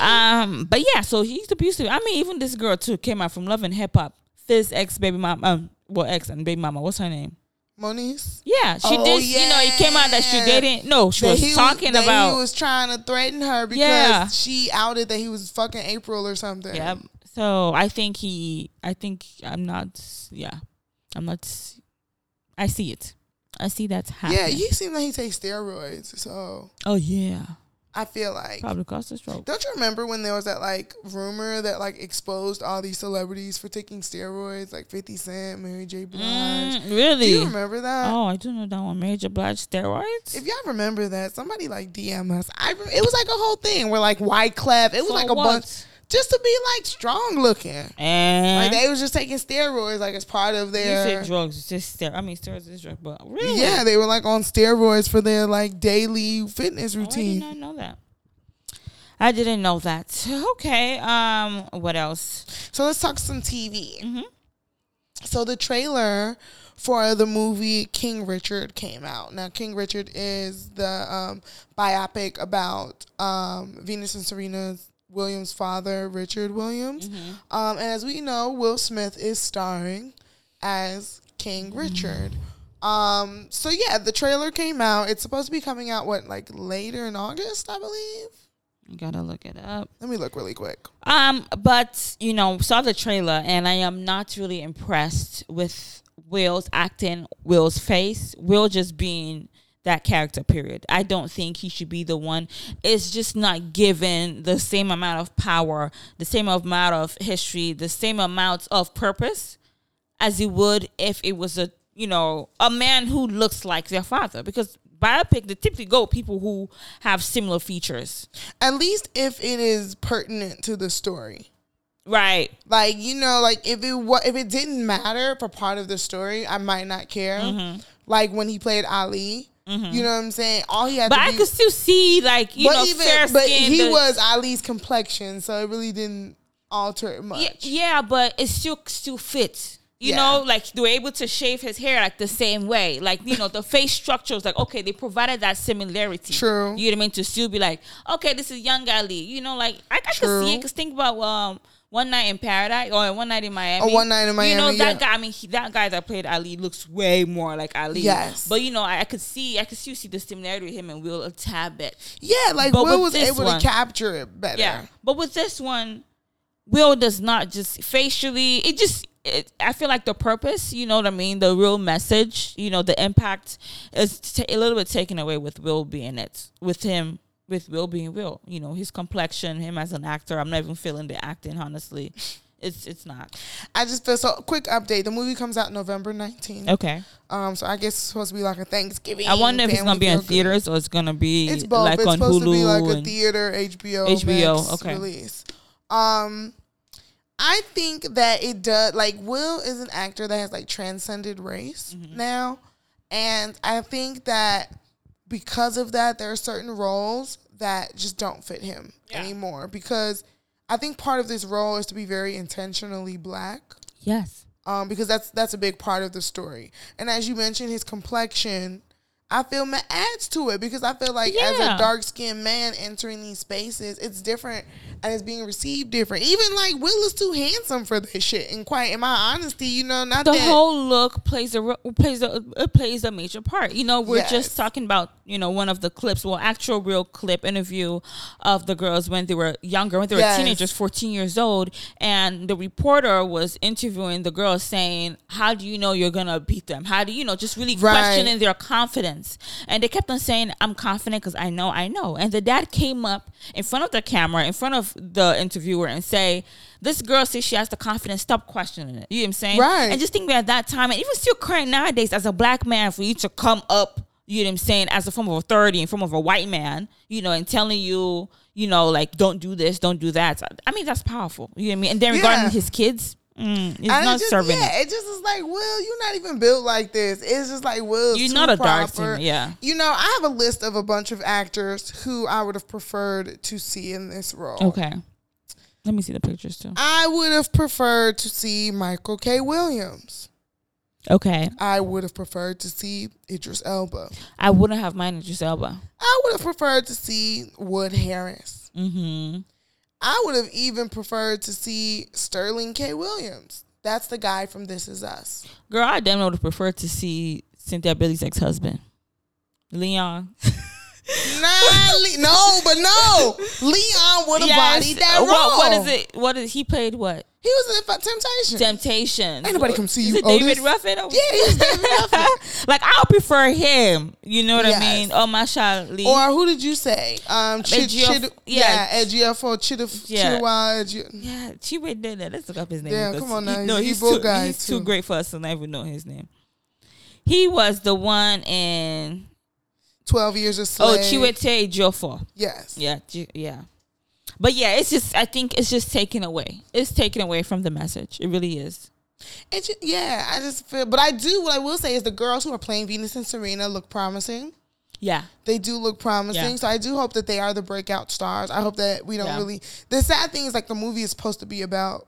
Um, but yeah, so he's abusive. I mean, even this girl too came out from Love and Hip Hop. Fizz ex baby mama, um, well ex and baby mama. What's her name? Moniece. Yeah, she Oh, did. You know, it came out that she didn't. No, she That was talking about. he was trying to threaten her because Yeah. she outed that he was fucking April or something. yeah. So I think he. I think I'm not. Yeah, I'm not. I see it. I see that's happening. Yeah, he seemed like he takes steroids, so oh yeah, I feel like. probably caused a stroke. Don't you remember when there was that like rumor that like exposed all these celebrities for taking steroids, like Fifty Cent, Mary J. Blige? Mm, Do really? you remember that? Oh, I do know that one. Mary J. Blige steroids. If y'all remember that, somebody like DM us. I it was like a whole thing where like Wyclef, it was like a what? bunch just to be like strong looking. and Like they was just taking steroids like as part of their you said drugs. Just ster- I mean, steroids is drug, but really, Yeah, they were like on steroids for their like daily fitness Oh, I did not know that. I didn't know that. Okay. Um. What else? So let's talk some TV. Mhm. So the trailer for the movie King Richard came out. Now, King Richard is the um, biopic about um, Venus and Serena Williams' father, Richard Williams. Um, and as we know, Will Smith is starring as King Richard. Um, so yeah, the trailer came out. It's supposed to be coming out what like later in August, I believe. You gotta look it up. Let me look really quick. Um, but you know, saw the trailer and I am not really impressed with Will's acting, Will's face, Will just being that character. Period. I don't think he should be the one. It's just not given the same amount of power, the same amount of history, the same amount of purpose as it would if it was a you know a man who looks like their father. Because biopic, they typically go people who have similar features. At least if it is pertinent to the story. Right. Like you know, like if it what if it didn't matter for part of the story, I might not care. Mm-hmm. Like when he played Ali, you know what I'm saying? All he had But I be, could still see like you know even fair but skin. he the- was Ali's complexion, so it really didn't alter it much. yeah, yeah, but it still still fits. You Yeah. know, like they were able to shave his hair like the same way. Like, you know, the face structure was like, okay, they provided that similarity. True. You know what I mean? To still be like, okay, this is young Ali. You know, like I, I could see it because think about um one night in paradise or one night in Miami. Oh, One Night in Miami. You know that yeah. guy. I mean, he, that guy that played Ali looks way more like Ali. Yes. But you know, I, I could see, I could still see the similarity with him and Will a tad bit. Yeah, like But Will was able one- to capture it better. Yeah, but with this one, Will does not just facially. It just. It, I feel like the purpose, you know what I mean, the real message, you know, the impact is ta a little bit taken away with Will being it, with him, with Will being Will. You know, his complexion, him as an actor. I'm not even feeling the acting, honestly. It's it's not I just feel so. Quick update: the movie comes out November 19th. okay. Um, so I guess it's supposed to be like a Thanksgiving. I wonder if it's gonna be in theaters or it's gonna be It's both. like it's on supposed Hulu. to be like a theater HBO HBO, Max okay. release. Um, I think that it does. Like Will is an actor that has like transcended race Mm-hmm. now, and I think that because of that, there are certain roles that just don't fit him anymore. Because I think part of this role is to be very intentionally black yes. um, because that's that's a big part of the story. And as you mentioned, his complexion, I feel ma- adds to it because I feel like as a dark skinned man entering these spaces, it's different and it's being received different. Even like Will is too handsome for this shit. And quite in my honesty, you know, not the that whole look plays a plays a it plays a major part. You know, we're Yes. just talking about you know one of the clips, well, actual real clip interview of the girls when they were younger, when they were Yes. teenagers, fourteen years old, and the reporter was interviewing the girls, saying, "How do you know you're gonna beat them? How do you know?" Just really Right. questioning their confidence, and they kept on saying, "I'm confident because I know, I know." And the dad came up in front of the camera, in front of the interviewer, and say. This girl says she has the confidence. Stop questioning it. You know what I'm saying? Right. And just think at that time, and even still current nowadays, as a black man, for you to come up, you know what I'm saying, as a form of authority in form of a white man, you know, and telling you, you know, like don't do this, don't do that. I mean, that's powerful. You know what I mean? And then regarding Yeah. his kids, mm, it's And not just, serving. yeah, it. it just is like, Will, you're not even built like this. It's just like, Will, You're not a dark proper. skin, yeah. You know, I have a list of a bunch of actors who I would have preferred to see in this role. Okay. Let me see the pictures too. I would have preferred to see Michael K. Williams. Okay. I would have preferred to see Idris Elba. I wouldn't have minded Idris Elba. I would have preferred to see Wood Harris. Mm-hmm. I would have even preferred to see Sterling K. Williams. That's the guy from This Is Us. Girl, I damn would have preferred to see Cynthia Bailey's ex husband, Leon. Nah, Le- no, but no. Leon would have bodied that role. What, what is it? What is he played? What He was in Temptation. Temptation? Ain't nobody come see you, David. Ruffin? Yeah, he was David Ruffin. like I'll prefer him. You know what Yes. I mean? Oh my Lee. Or who did you say? Um, Chid, yeah. yeah, Edgeoff Chid, Yeah. Chidwa, Edge- yeah, Chiwe did that. Let's look up his name. Yeah, come on he- now. no, He's he's too, he's too too. great for us to not even know his name. He was the one in 12 Years a oh Slave. Chiwetel Ejiofor. Yes. Yeah, yeah. But yeah, it's just I think it's just taken away. It's taken away from the message. It really is. It ju- yeah, I just feel, but I do. What I will say is the girls who are playing Venus and Serena look promising. Yeah. They do look promising. Yeah. So I do hope that they are the breakout stars. I hope that we don't Yeah. really. The sad thing is like the movie is supposed to be about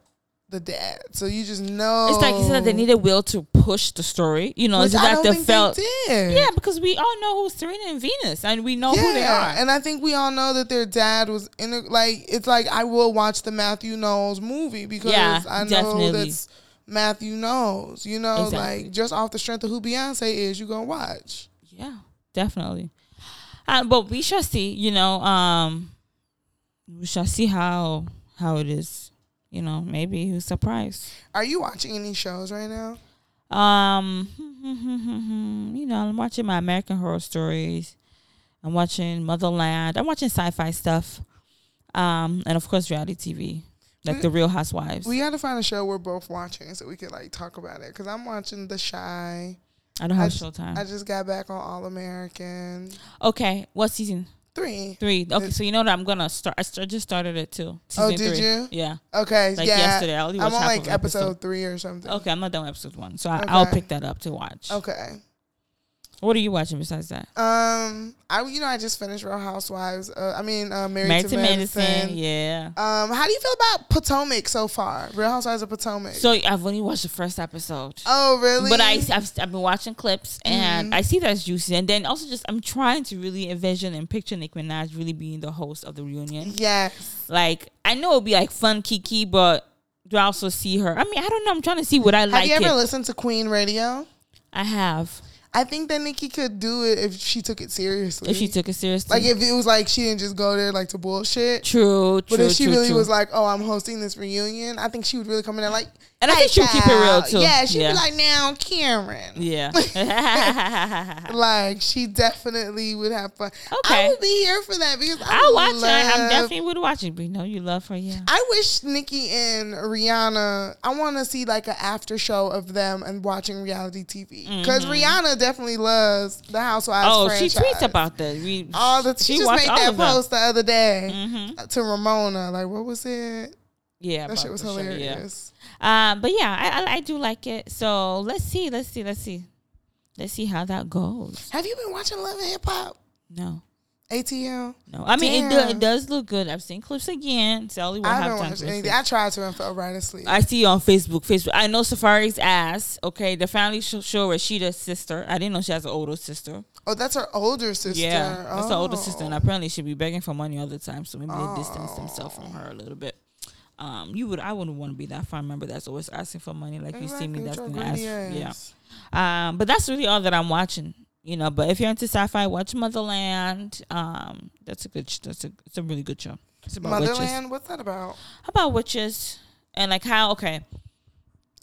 the dad. So you just know It's like you said that they needed Will to push the story. You know, Which is it I they think felt? Yeah, because we all know who's Serena and Venus, and we know who they are. And I think we all know that their dad was in a, like it's like I will watch the Matthew Knowles movie because Yeah, I know definitely. that's Matthew Knowles. You know, Exactly. like just off the strength of who Beyonce is, you gonna watch. Yeah, definitely. Uh, but we shall see. You know, um, we shall see how how it is. You know, maybe who's surprised. Are you watching any shows right now? Um, you know, I'm watching my American Horror Stories. I'm watching Motherland. I'm watching sci-fi stuff. Um, and of course reality TV, like We- the Real Housewives. We got to find a show we're both watching so we could like talk about it. Because I'm watching The Chi. I don't have I Showtime. I just got back on All American okay, what season? Three. Three. Okay, so you know that I'm gonna start. I st- just started it too. Oh, did three. you? Yeah. Okay, Like yeah. yesterday, I I'm on like episode, episode. three or something. Okay, I'm not done with episode one, so I, I'll Okay. pick that up to watch. Okay. What are you watching besides that? Um, I you know I just finished Real Housewives. Uh, I mean, uh, Married, Married to, Medicine. Yeah. Um, how do you feel about Potomac so far? Real Housewives of Potomac. So I've only watched the first episode. oh, really? But I, I've, I've been watching clips and Mhm. I see that's juicy. And then also just I'm trying to really envision and picture Nicki Minaj really being the host of the reunion. yes. Like I know it'll be like fun, kiki, but do I also see her? I mean, I don't know. I'm trying to see what I Have like. Have you ever it. listened to Queen Radio? I have. I think that Nicki could do it if she took it seriously. If she took it seriously, like if it was like she didn't just go there like to bullshit. true, true, But if she true, really true. was like, "Oh, I'm hosting this reunion," I think she would really come in there like, And I think she would keep it real, too. Yeah, she'd Yeah. be like, "Now, Karen." yeah. Like she definitely would have fun. Okay. I would be here for that because I I'll watch love, it. I definitely would watch it. But you know, you love her, yeah. I wish Nicki and Rihanna. I want to see like an after show of them and watching reality TV because mm-hmm. Rihanna definitely loves the Housewives. Mm-hmm. Oh, she tweets about that. We, all the. She, just made that post the other day Mhm. to Ramona. Like, what was it? Yeah, That shit was the show, yeah. hilarious. Um, but yeah, I, I I do like it. So let's see, let's see, let's see, let's see how that goes. Have you been watching Love and Hip Hop? No, ATL. no. I mean, it, do, it does look good. I've seen clips again. Sally won't I have haven't time watched to anything. I tried to and fell right asleep. I see you on Facebook. Facebook. I know Safari's ass. Okay, the family sh- show Rashida's sister. I didn't know she has an older sister. oh, that's her older sister. Yeah, that's her older sister, and Oh. apparently she'd be begging for money all the time. So maybe they distanced Oh. themselves from her a little bit. Um, you would, I wouldn't want to be that fine member that's always asking for money. Like you see me, that's gonna ask. Yeah. Um, but that's really all that I'm watching. You know, but if you're into sci-fi, watch Motherland. Um, that's a good. That's a. It's a really good show. It's about witches. Motherland. What's that about? About witches and like how okay,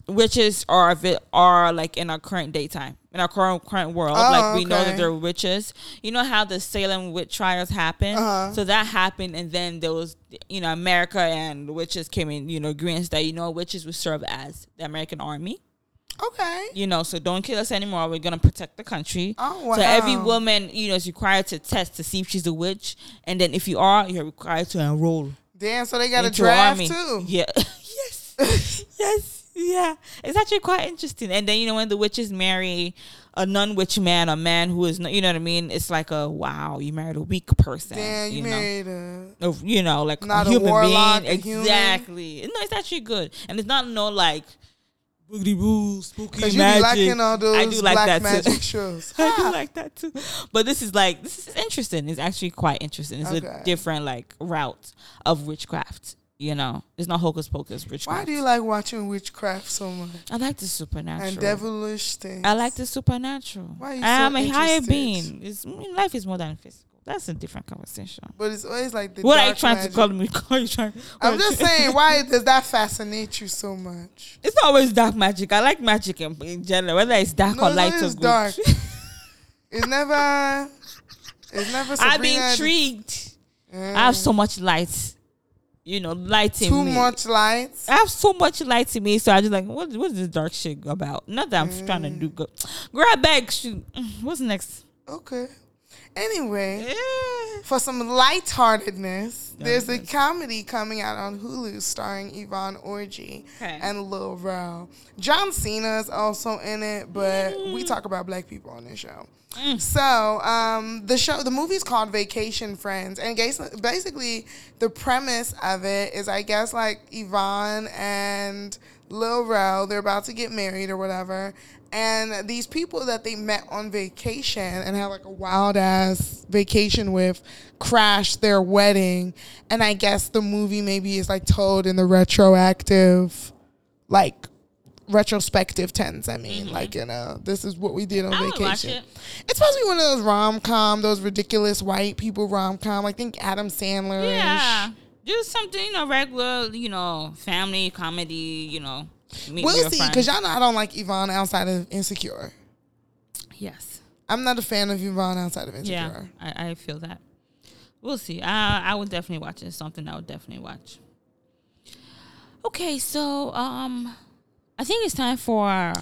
witches are are like in our current daytime in our current current world. Oh, like we know that they're witches. You know how the Salem witch trials happened. Uh-huh. So that happened, and then there was you know America and witches came in. You know agreements that you know witches would serve as the American army. Okay. You know, so don't kill us anymore. We're gonna protect the country. Oh wow. So every woman, you know, is required to test to see if she's a witch, and then if you are, you're required to enroll Damn. So they got a draft army. too. Yeah. yes. yes. Yeah. It's actually quite interesting. And then you know when the witches marry a non-witch man, a man who is, not, you know what I mean? It's like a wow, you married a weak person. Damn, you, know? married a. You know, like Not a a warlock, being. a human. Exactly. No, it's actually good, and it's not no like boogity boo, spooky Cause you magic. be liking all those I do like black that magic too. shows. I do like that too. But this is like this is interesting. It's actually quite interesting. It's Okay. a different like route of witchcraft. You know, it's not hocus pocus witchcraft. Why do you like watching witchcraft so much I like the supernatural. and devilish things? I like the supernatural. Why are you I'm so a higher being. It's, life is more than physical. That's a different conversation. But it's always like the. What are you trying magic. to call me? Call you trying? I'm just saying, why does that fascinate you so much? It's not always dark magic. I like magic in, in general, whether it's dark No, or light it's or good. dark. It's never. It's never. I've been intrigued. Mm. I have so much light. You know, light in too me. much light. I have so much light in me, so I just like, what? What's this dark shit about? Not that I'm trying to do good. Grab bag. Shoot. Mm, What's next? Okay. Anyway, For some lightheartedness, there's a comedy coming out on Hulu starring Yvonne Orji Okay. and Lil Rel. John Cena is also in it, but we talk about black people on this show. So um, the show, the movie's called Vacation Friends, and basically the premise of it is, I guess, like Yvonne and Lil Rel, they're about to get married or whatever, and these people that they met on vacation and had like a wild ass vacation with crashed their wedding, and I guess the movie maybe is like told in the retroactive, like retrospective tense. I mean, like you know, this is what we did on Mm-hmm. I vacation. it. It's supposed to be one of those rom com, those ridiculous white people rom com. I think Adam Sandler. Yeah. Just something, you know, regular, you know, family comedy, you know. meet We'll see, because y'all know I don't like Yvonne outside of Insecure. Yes. I'm not a fan of Yvonne outside of Yeah. Insecure. I, I feel that. We'll see. I I would definitely watch it. It's something I would definitely watch. Okay, so um I think it's time for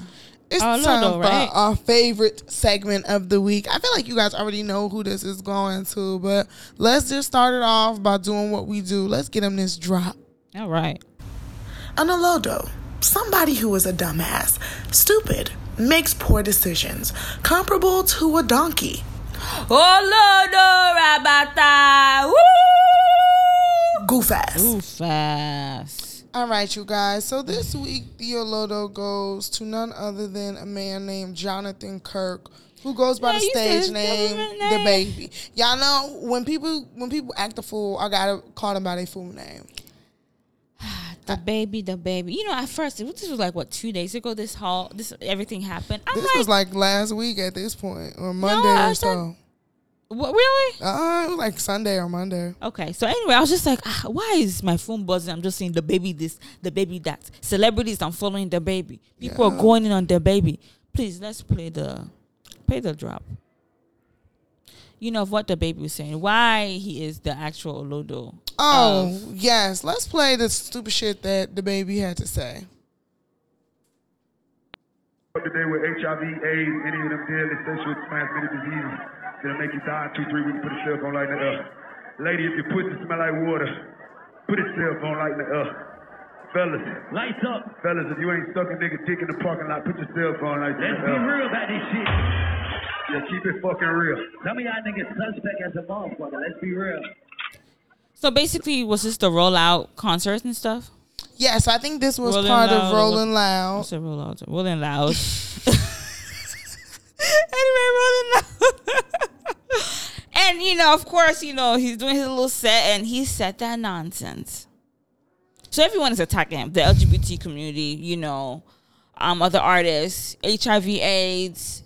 It's oh, Our time Lodo, for right? our favorite segment of the week. I feel like you guys already know who this is going to, but let's just start it off by doing what we do. Let's get them this drop. all right. An Olodo, somebody who is a dumbass, stupid, makes poor decisions, comparable to a donkey. Oh Olodo Rabata. Woo! Goof ass. Too fast. All right, you guys. So this week, the Olodo goes to none other than a man named Jonathan Kirk, who goes by Yeah, the stage his name the. Baby. Y'all know when people when people act a fool, I gotta call them by their full name. DaBaby, the baby. You know, at first, this was like what two days ago. This whole, this everything happened. I'm This like, was like last week at this point, or Monday I or so. What, really? Uh, it was like Sunday or Monday. Okay, so anyway, I was just like, ah, why is my phone buzzing? I'm just seeing DaBaby this, DaBaby that. Celebrities, I'm following DaBaby. People are going in on DaBaby. Please, let's play the, play the drop. You know of what DaBaby was saying. Why he is the actual Olodo. Oh of- yes, let's play the stupid shit that DaBaby had to say. today with HIV, AIDS, any of them deadly sexual transmitted diseases that'll make you die in two, three weeks. Put a cell phone light in the air. Lady, if your pussy smell like water, put a cell phone light in the air. Fellas, Lights up. fellas, if you ain't stuck a nigga dick in the parking lot, put your cell phone light in Let's be real about this shit. Yeah, keep it fucking real. Some of y'all niggas suspect as a motherfucker. Let's be real. So basically, was this the rollout concerts and stuff? Yeah, so I think this was Rolling part Loud of Rolling what- Loud. What's a rollout? Rolling loud. anyway, rolling loud. Of course, you know he's doing his little set, and he said that nonsense. So everyone is attacking him. The LGBT community, you know, um, other artists, HIV/AIDS.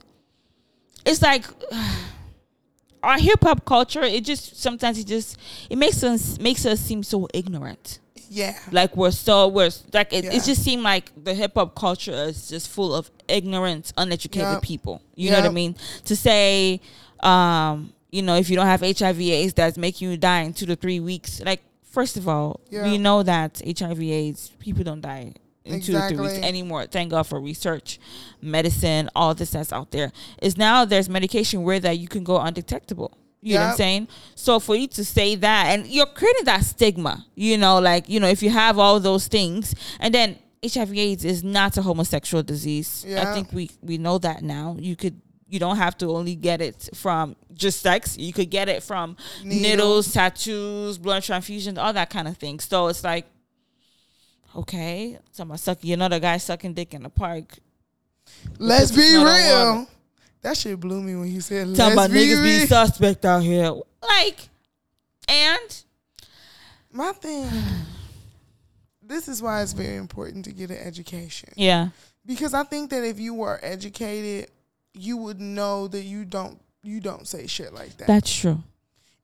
It's like our hip hop culture. It just sometimes it just it makes us makes us seem so ignorant Yeah. like we're so we're like it, Yeah. it just seemed like the hip hop culture is just full of ignorant, uneducated Yep. people. You know what I mean? To say, um, you know, if you don't have HIV/AIDS, that's making you die in two to three weeks. Like, first of all, Yeah. we know that HIV/AIDS people don't die in two to three weeks anymore. Thank God for research, medicine, all this that's out there. Is now there's medication where that you can go undetectable. You know what I'm saying? So for you to say that, and you're creating that stigma, you know, like you know, if you have all those things, and then HIV/AIDS is not a homosexual disease. I think we we know that now. You could. You don't have to only get it from just sex. You could get it from Needles. needles, tattoos, blood transfusions, all that kind of thing. So it's like, okay, someone sucking another guy sucking dick in the park. Let's be it's not a real. That shit blew me when he said, Talking "Let's about be niggas being suspect out here. Like, and My thing. This is why it's very important to get an education. yeah, Because I think that if you were educated, you would know that you don't you don't say shit like that. that's true.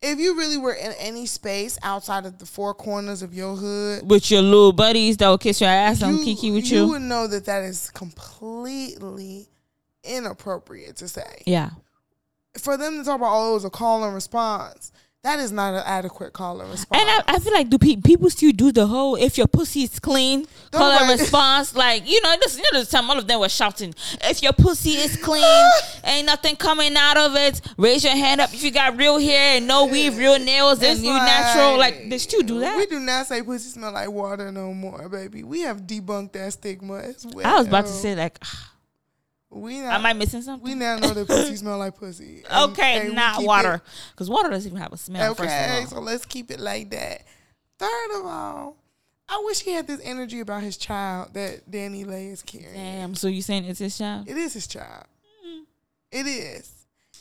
if you really were in any space outside of the four corners of your hood, With your little buddies that will kiss your ass and kiki with you, you. would know that that is completely inappropriate to say. yeah, For them to talk about, oh, it was a call and response. That is not an adequate call and response. And I, I feel like do pe- people still do the whole if your pussy is clean Don't call and response like you know this you know the time all of them were shouting if your pussy is clean ain't nothing coming out of it raise your hand up if you got real hair and no weave real nails and you natural like they still do that We do not say pussy smell like water no more, baby. We have debunked that stigma as well. I was about to say like ah, we not, am I missing something? we now know that pussy smell like pussy. And- okay and not water because water doesn't even have a smell first Okay, of all so let's keep it like that. Third of all, I wish he had this energy about his child that DaniLeigh is carrying. damn so you saying it's his child It is his child. Mm. It is.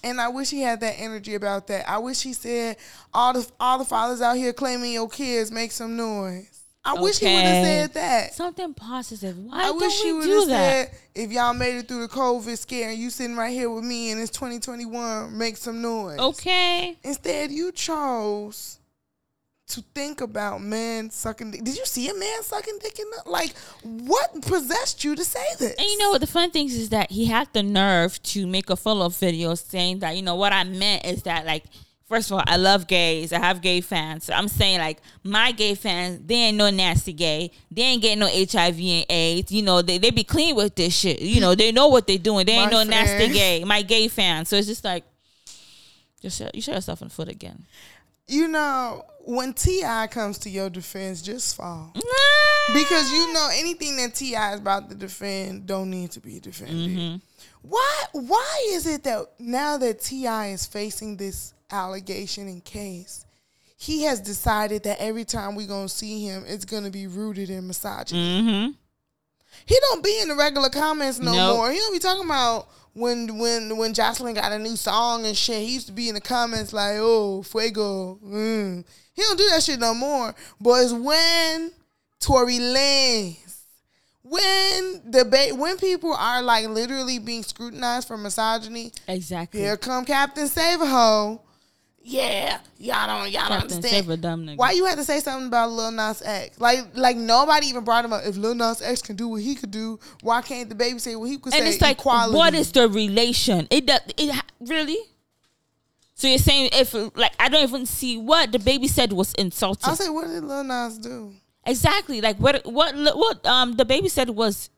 And I wish he had that energy about that. I wish he said all the all the fathers out here claiming your kids make some noise. I wish he would have said that. something positive why I don't wish he would have that said if y'all made it through the COVID scare and you sitting right here with me and it's 2021, make some noise. okay Instead, you chose to think about men sucking dick. Did you see a man sucking dick in the like what possessed you to say this? And you know what the fun thing is that he had the nerve to make a follow up video saying that, you know, what I meant is that like first of all, I love gays. I have gay fans. So I'm saying like my gay fans, they ain't no nasty gay. They ain't getting no HIV and AIDS. You know, they, they be clean with this shit. You know, they know what they doing. They ain't no nasty gay. My gay fans. So it's just like just you shut yourself in the foot again. you know, when T.I. comes to your defense, just fall. Ah! Because you know anything that T.I. is about to defend don't need to be defended. Mm-hmm. Why why is it that now that T.I. is facing this allegation and case, he has decided that every time we gonna see him, it's gonna be rooted in misogyny. Mm-hmm. He don't be in the regular comments no Nope. more. He don't be talking about when when when Jocelyn got a new song and shit. He used to be in the comments like, "Oh, fuego." Mm. He don't do that shit no more. But it's when Tory Lanez, when debate, when people are like literally being scrutinized for misogyny. Exactly. Here come Captain Save a Hoe. Yeah, y'all don't y'all don't understand. Save a dumb nigga. Why you had to say something about Lil Nas X? Like, like nobody even brought him up. If Lil Nas X can do what he could do, why can't DaBaby say what he could and say? And it's like equality. what is the relation it does it really so you're saying if like i don't even see what DaBaby said was insulting I say, what did Lil Nas do? exactly like what what what um DaBaby said was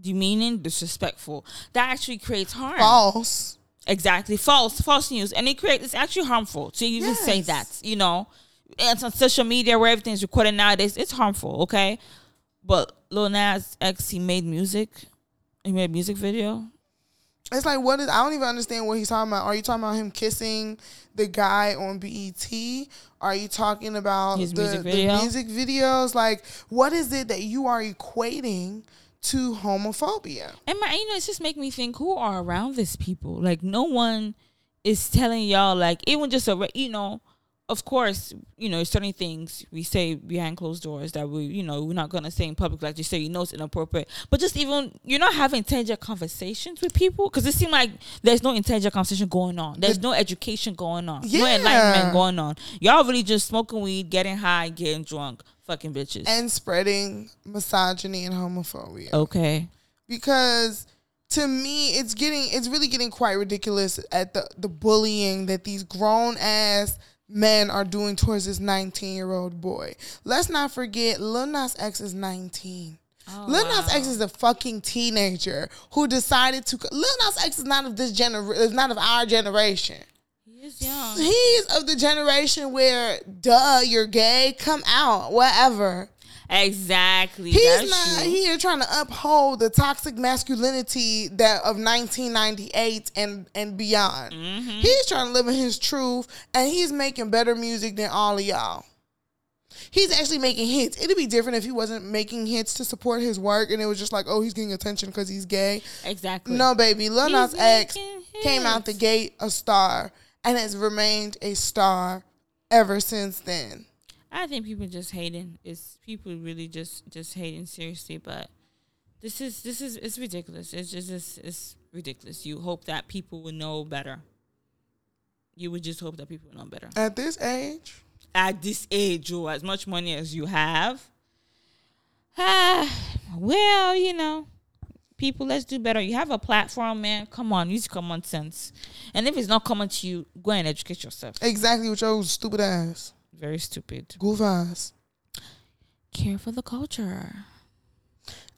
demeaning disrespectful that actually creates harm False. Exactly false false news and it creates it's actually harmful to even say that you know and it's on social media where everything's recorded nowadays it's harmful okay but Lil Nas X he made music he made a music video It's like what is? I don't even understand what he's talking about. Are you talking about him kissing the guy on BET? Are you talking about His the, music the video? music videos? Like, what is it that you are equating to homophobia? And my, you know, it's just making me think who are around these people. Like no one is telling y'all. Like even just a, you know, of course, you know, certain things we say behind closed doors that we, you know, we're not gonna say in public. Like you say, you know, it's inappropriate. But just even you're not having intelligent conversations with people because it seems like there's no intelligent conversation going on. There's no education going on. Yeah. No enlightenment going on. Y'all really just smoking weed, getting high, getting drunk, fucking bitches. And spreading misogyny and homophobia. okay. because to me it's getting it's really getting quite ridiculous at the the bullying that these grown ass men are doing towards this 19 year old boy. Let's not forget Lil Nas X is 19. Lil Nas X is a fucking teenager who decided to. Lil Nas X is not of this gener. Is not of our generation. He's young. He's of the generation where, duh, you're gay, come out, whatever. Exactly. He's not true. here trying to uphold the toxic masculinity that of 1998 and and beyond. Mm-hmm. He's trying to live in his truth, and he's making better music than all of y'all. He's actually making hits. It'd be different if he wasn't making hits to support his work, and it was just like, oh, he's getting attention because he's gay. Exactly. No, baby, Lil Nas X came out the gate a star and has remained a star ever since then. I think people just hating. It's people really just just hating seriously, but this is this is it's ridiculous. It's just it's, it's ridiculous. You hope that people will know better. You would just hope that people know better. At this age, At this age, or as much money as you have, ah, well, you know, People, let's do better. You have a platform, man. Come on, use common sense. And if it's not common to you, go and educate yourself. Exactly with your stupid ass. Very stupid. Goof ass. Care for the culture.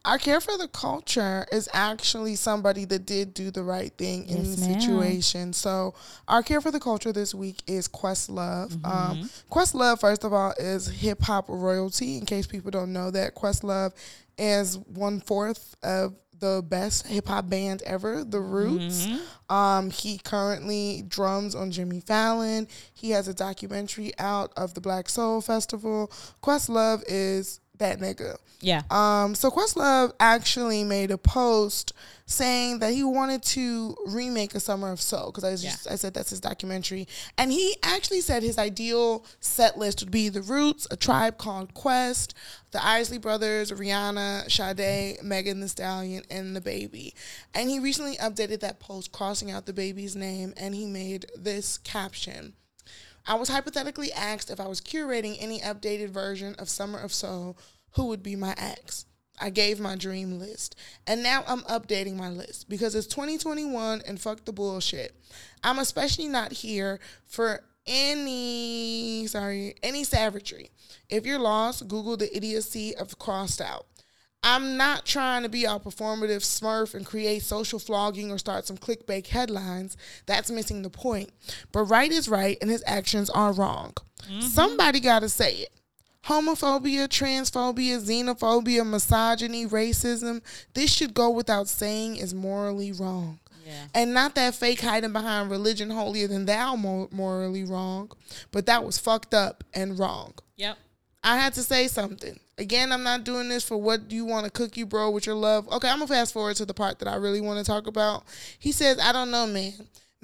Our care for the culture is actually somebody that did do the right thing in Yes, the ma'am. situation. So, our care for the culture this week is Questlove. Mm-hmm. Um, Questlove, first of all, is hip hop royalty. In case people don't know that, Questlove is one fourth of the best hip hop band ever, The Roots. Mm-hmm. Um, he currently drums on Jimmy Fallon. He has a documentary out of the Black Soul Festival. Questlove is that nigga. Yeah. Um, so Questlove actually made a post saying that he wanted to remake a Summer of Soul because I just I said that's his documentary, and he actually said his ideal set list would be The Roots, A Tribe Called Quest, the Isley Brothers, Rihanna, Sade, Megan Thee Stallion, and DaBaby. And he recently updated that post, crossing out DaBaby's name, and he made this caption. I was hypothetically asked if I was curating any updated version of Summer of Soul, who would be my ex? I gave my dream list. And now I'm updating my list because it's 2021 and fuck the bullshit. I'm especially not here for any sorry, any savagery. If you're lost, Google the idiocy of crossed out. I'm not trying to be a performative smurf and create social flogging or start some clickbait headlines. That's missing the point. But right is right and his actions are wrong. Mm-hmm. Somebody got to say it. Homophobia, transphobia, xenophobia, misogyny, racism, this should go without saying is morally wrong. Yeah. And not that fake hiding behind religion holier than thou morally wrong, but that was fucked up and wrong. Yep. I had to say something. Again, I'm not doing this for what do you want to cook you, bro, with your love. Okay, I'm gonna fast forward to the part that I really want to talk about. He says, I don't know, man.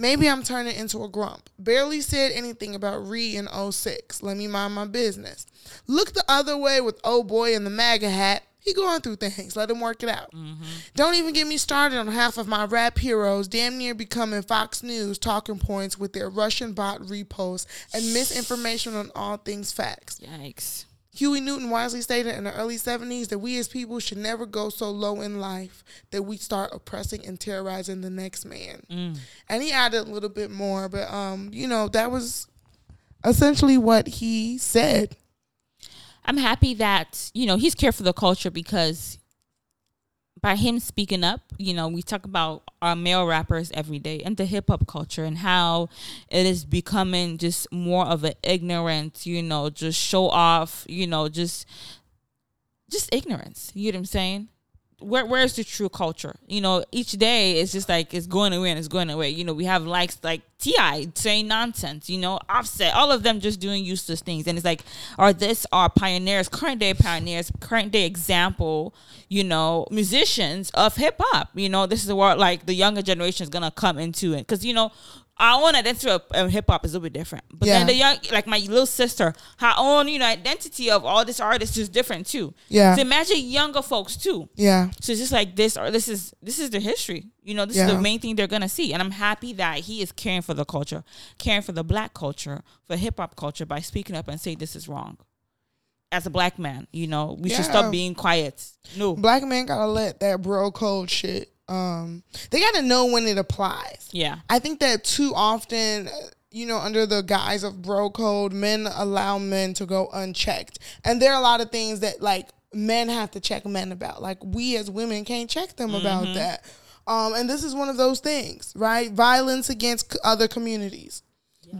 Maybe I'm turning into a grump. Barely said anything about Re in 06. Let me mind my business. Look the other way with oh boy in the MAGA hat. He going through things. Let him work it out. Mm-hmm. Don't even get me started on half of my rap heroes damn near becoming Fox News talking points with their Russian bot reposts and misinformation on all things facts. Yikes. Huey Newton wisely stated in the early 70s that we as people should never go so low in life that we start oppressing and terrorizing the next man. And he added a little bit more, but um, you know, that was essentially what he said. I'm happy that you know he's care for the culture because by him speaking up, you know, we talk about our male rappers every day and the hip hop culture and how it is becoming just more of an ignorant, you know, just show off, you know, just just ignorance. You know what I'm saying? Where where's the true culture? You know, each day it's just like it's going away and it's going away. You know, we have likes like T.I. saying nonsense. You know, Offset, all of them just doing useless things, and it's like, are this our pioneers, current day pioneers, current day example? You know, musicians of hip hop. You know, this is what like the younger generation is gonna come into it because you know. Our own identity of um, hip hop is a little bit different, but then the young, like my little sister, her own, you know, identity of all these artists is different too. Yeah. So imagine younger folks too. Yeah. So it's just like this, or this is this is the history. You know, this is the main thing they're gonna see, and I'm happy that he is caring for the culture, caring for the black culture, for hip hop culture by speaking up and saying this is wrong. As a black man, you know, we should stop being quiet. No, Black man gotta let that bro code shit. Um, they gotta know when it applies. yeah, I think that too often, uh, you know, under the guise of bro code, men allow men to go unchecked. And there are a lot of things that like men have to check men about. Like we as women can't check them about that. Um, and this is one of those things, right? Violence against c- other communities,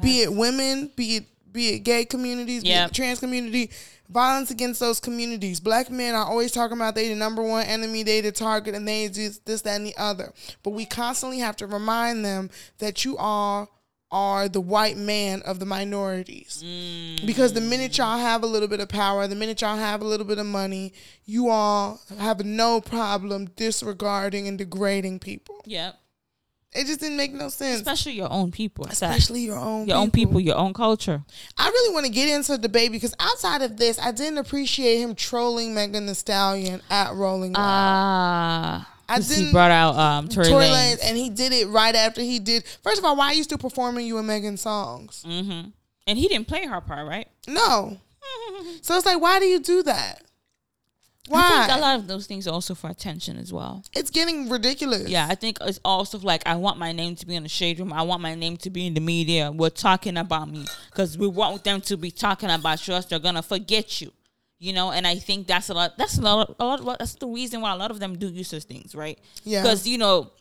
be it women, be it be it gay communities, be Yep. it trans community, violence against those communities. Black men are always talking about they the number one enemy, they the target, and they do this, that, and the other. But we constantly have to remind them that you all are the white man of the minorities. Mm. Because the minute y'all have a little bit of power, the minute y'all have a little bit of money, you all have no problem disregarding and degrading people. yeah. It just didn't make no sense. Especially your own people, Especially your own your own people, your own culture. I really want to get into the debate because outside of this, I didn't appreciate him trolling Megan Thee Stallion at Rolling Loud. Ah, I 'cause he brought out um Tory, Tory Lanez. Lanez, and he did it right after he did. First of all, why are you still performing you and Megan songs? Mm-hmm. and he didn't play her part, right? No. So it's like, why do you do that? Why? I think a lot of those things are also for attention as well. it's getting ridiculous. Yeah, I think it's also like I want my name to be in the shade room. I want my name to be in the media. We're talking about me because we want them to be talking about you. Else they're gonna forget you, you know. And I think that's a lot. That's a lot. A lot. That's the reason why a lot of them do use those things, right? Yeah. Because you know,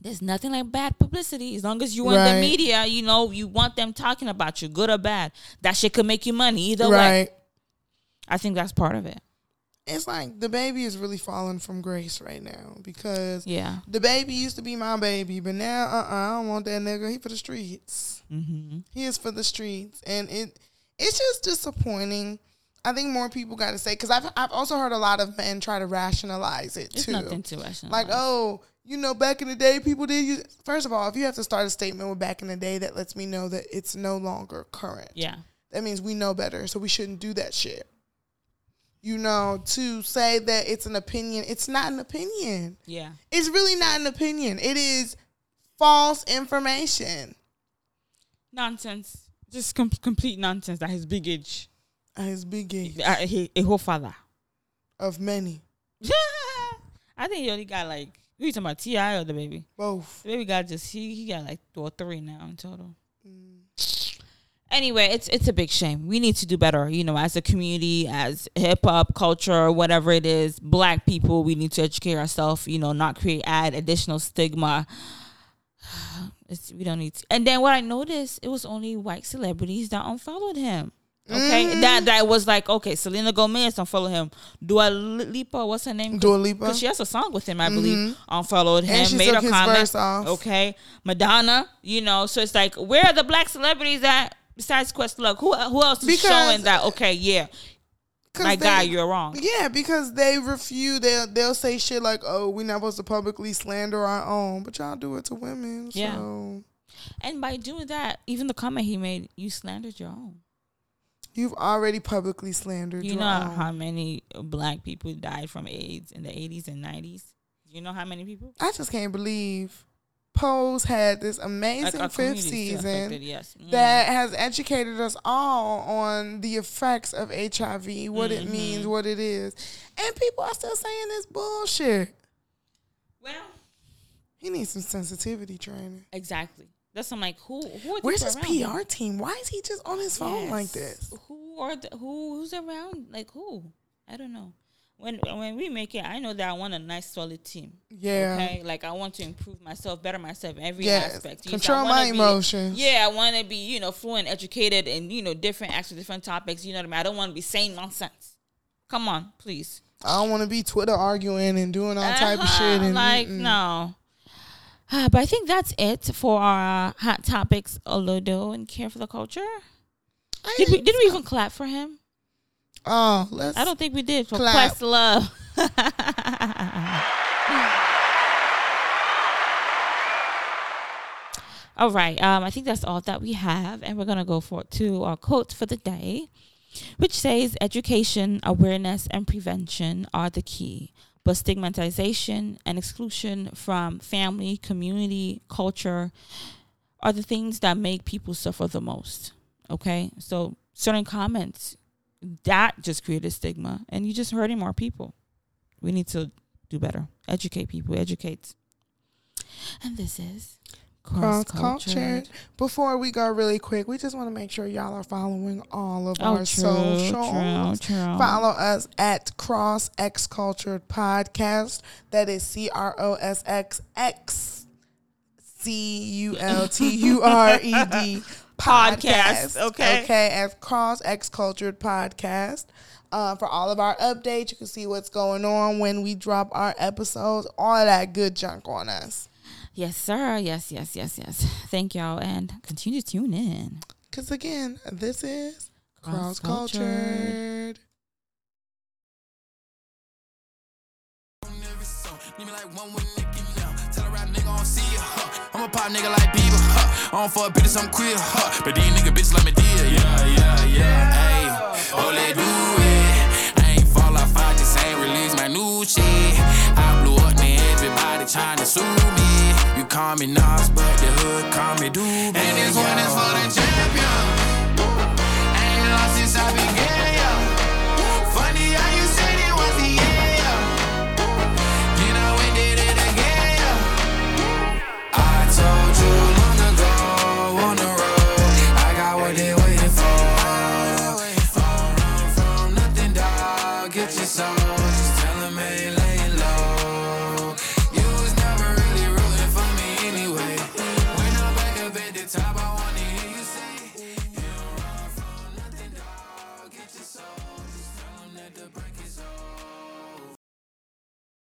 there's nothing like bad publicity. As long as you want Right. the media, you know, you want them talking about you, good or bad. That shit could make you money either way. right. I think that's part of it. It's like DaBaby is really falling from grace right now because Yeah. DaBaby used to be my baby, but now uh uh I don't want that nigga. He for the streets. Mm-hmm. He is for the streets, and it it's just disappointing. I think more people got to say because I've I've also heard a lot of men try to rationalize it It's too. nothing to rationalize. Like, oh, you know, back in the day, people did use. First of all, if you have to start a statement with back in the day, that lets me know that it's no longer current. yeah. That means we know better, so we shouldn't do that shit. You know, to say that it's an opinion, it's not an opinion. Yeah. It's really not an opinion. It is false information. Nonsense. Just com- complete nonsense that his big age. His big age Uh, he, a whole father. of many, I think he only got like who you talking about T.I. or DaBaby? both. DaBaby got just he he got like two or three now in total. Mm. Anyway, it's it's a big shame. We need to do better, you know, as a community, as hip hop culture, whatever it is. Black people, we need to educate ourselves. You know, not create add additional stigma. It's, we don't need to. And then what I noticed, it was only white celebrities that unfollowed him. Okay, Mm. that that was like okay. Selena Gomez unfollowed him. Dua Lipa, what's her name? Dua Lipa. Because she has a song with him, I believe. Unfollowed him, made took a comment. Okay, Madonna, you know. So it's like, where are the black celebrities at besides Questlove? Who who else is Because- showing that? Okay, yeah, my they- guy, you're wrong. Yeah, because they refuse. They'll they'll say shit like, "Oh, we're not supposed to publicly slander our own," but y'all do it to women. Yeah. So And by doing that, even the comment he made, you slandered your own. you've already publicly slandered. You know own. how many black people died from AIDS in the 80s and 90s? You know how many people? I just can't believe Pose had this amazing our fifth season affected, yes. Mm. that has educated us all on the effects of HIV, what it Mm-hmm. means, what it is, and people are still saying this bullshit. Well, He needs some sensitivity training. exactly. That's I'm like, who? who are Where's his people around him? PR team? Why is he just on his phone like this? Who are the, who? Who's around? Like who? I don't know. When when we make it, I know that I want a nice solid team. Yeah. Okay. Like I want to improve myself, better myself in every Yes. aspect. I Control wanna my be- emotions. Yeah, I want to be you know fluent, educated, and you know different acts different topics. You know what I mean? I don't want to be saying nonsense. Come on, please. I don't want to be Twitter arguing and doing all type of Uh-huh, shit. And like mm-mm. no. Uh, but I think that's it for our hot topics, Olodo and care for the culture. I Did we did we even clap for him? Oh, let's. I don't think we did for Clap. Questlove. all right. Um, I think that's all that we have, and we're gonna go for to our quote for the day, which says, "Education, awareness, and prevention are the key." But stigmatization and exclusion from family, community, culture are the things that make people suffer the most. Okay? So certain comments that just created stigma and you're just hurting more people. We need to do better. Educate people, educate. And this is cross cultured. Before we go really quick, we just want to make sure y'all are following all of Oh, our true, socials. true, true. Follow us at Cross X Cultured Podcast. That is C R O S X X C U L T U R E D Podcast, okay. Okay, as Cross X Cultured Podcast. Uh, for all of our updates, you can see what's going on when we drop our episodes, all that good junk on us. Yes, sir. Yes, yes, yes, yes. Thank y'all and continue to tune in. Because again, this is Cross Cross-Cultured. Cultured. Need rap nigga don't see ya. Huh. I'm a pop nigga like Bieber. Huh. I don't fuck bitches, I'm queer. Huh. But these nigga bitches let me deal. Yeah, yeah, yeah. Hey, oh, let do it. I ain't fall off, I just ain't release my new shit. I blew up, man. Everybody trying to sue me. You call me Nas, but the hood call me Doobie. And this one is for the champion. I ain't lost since I began,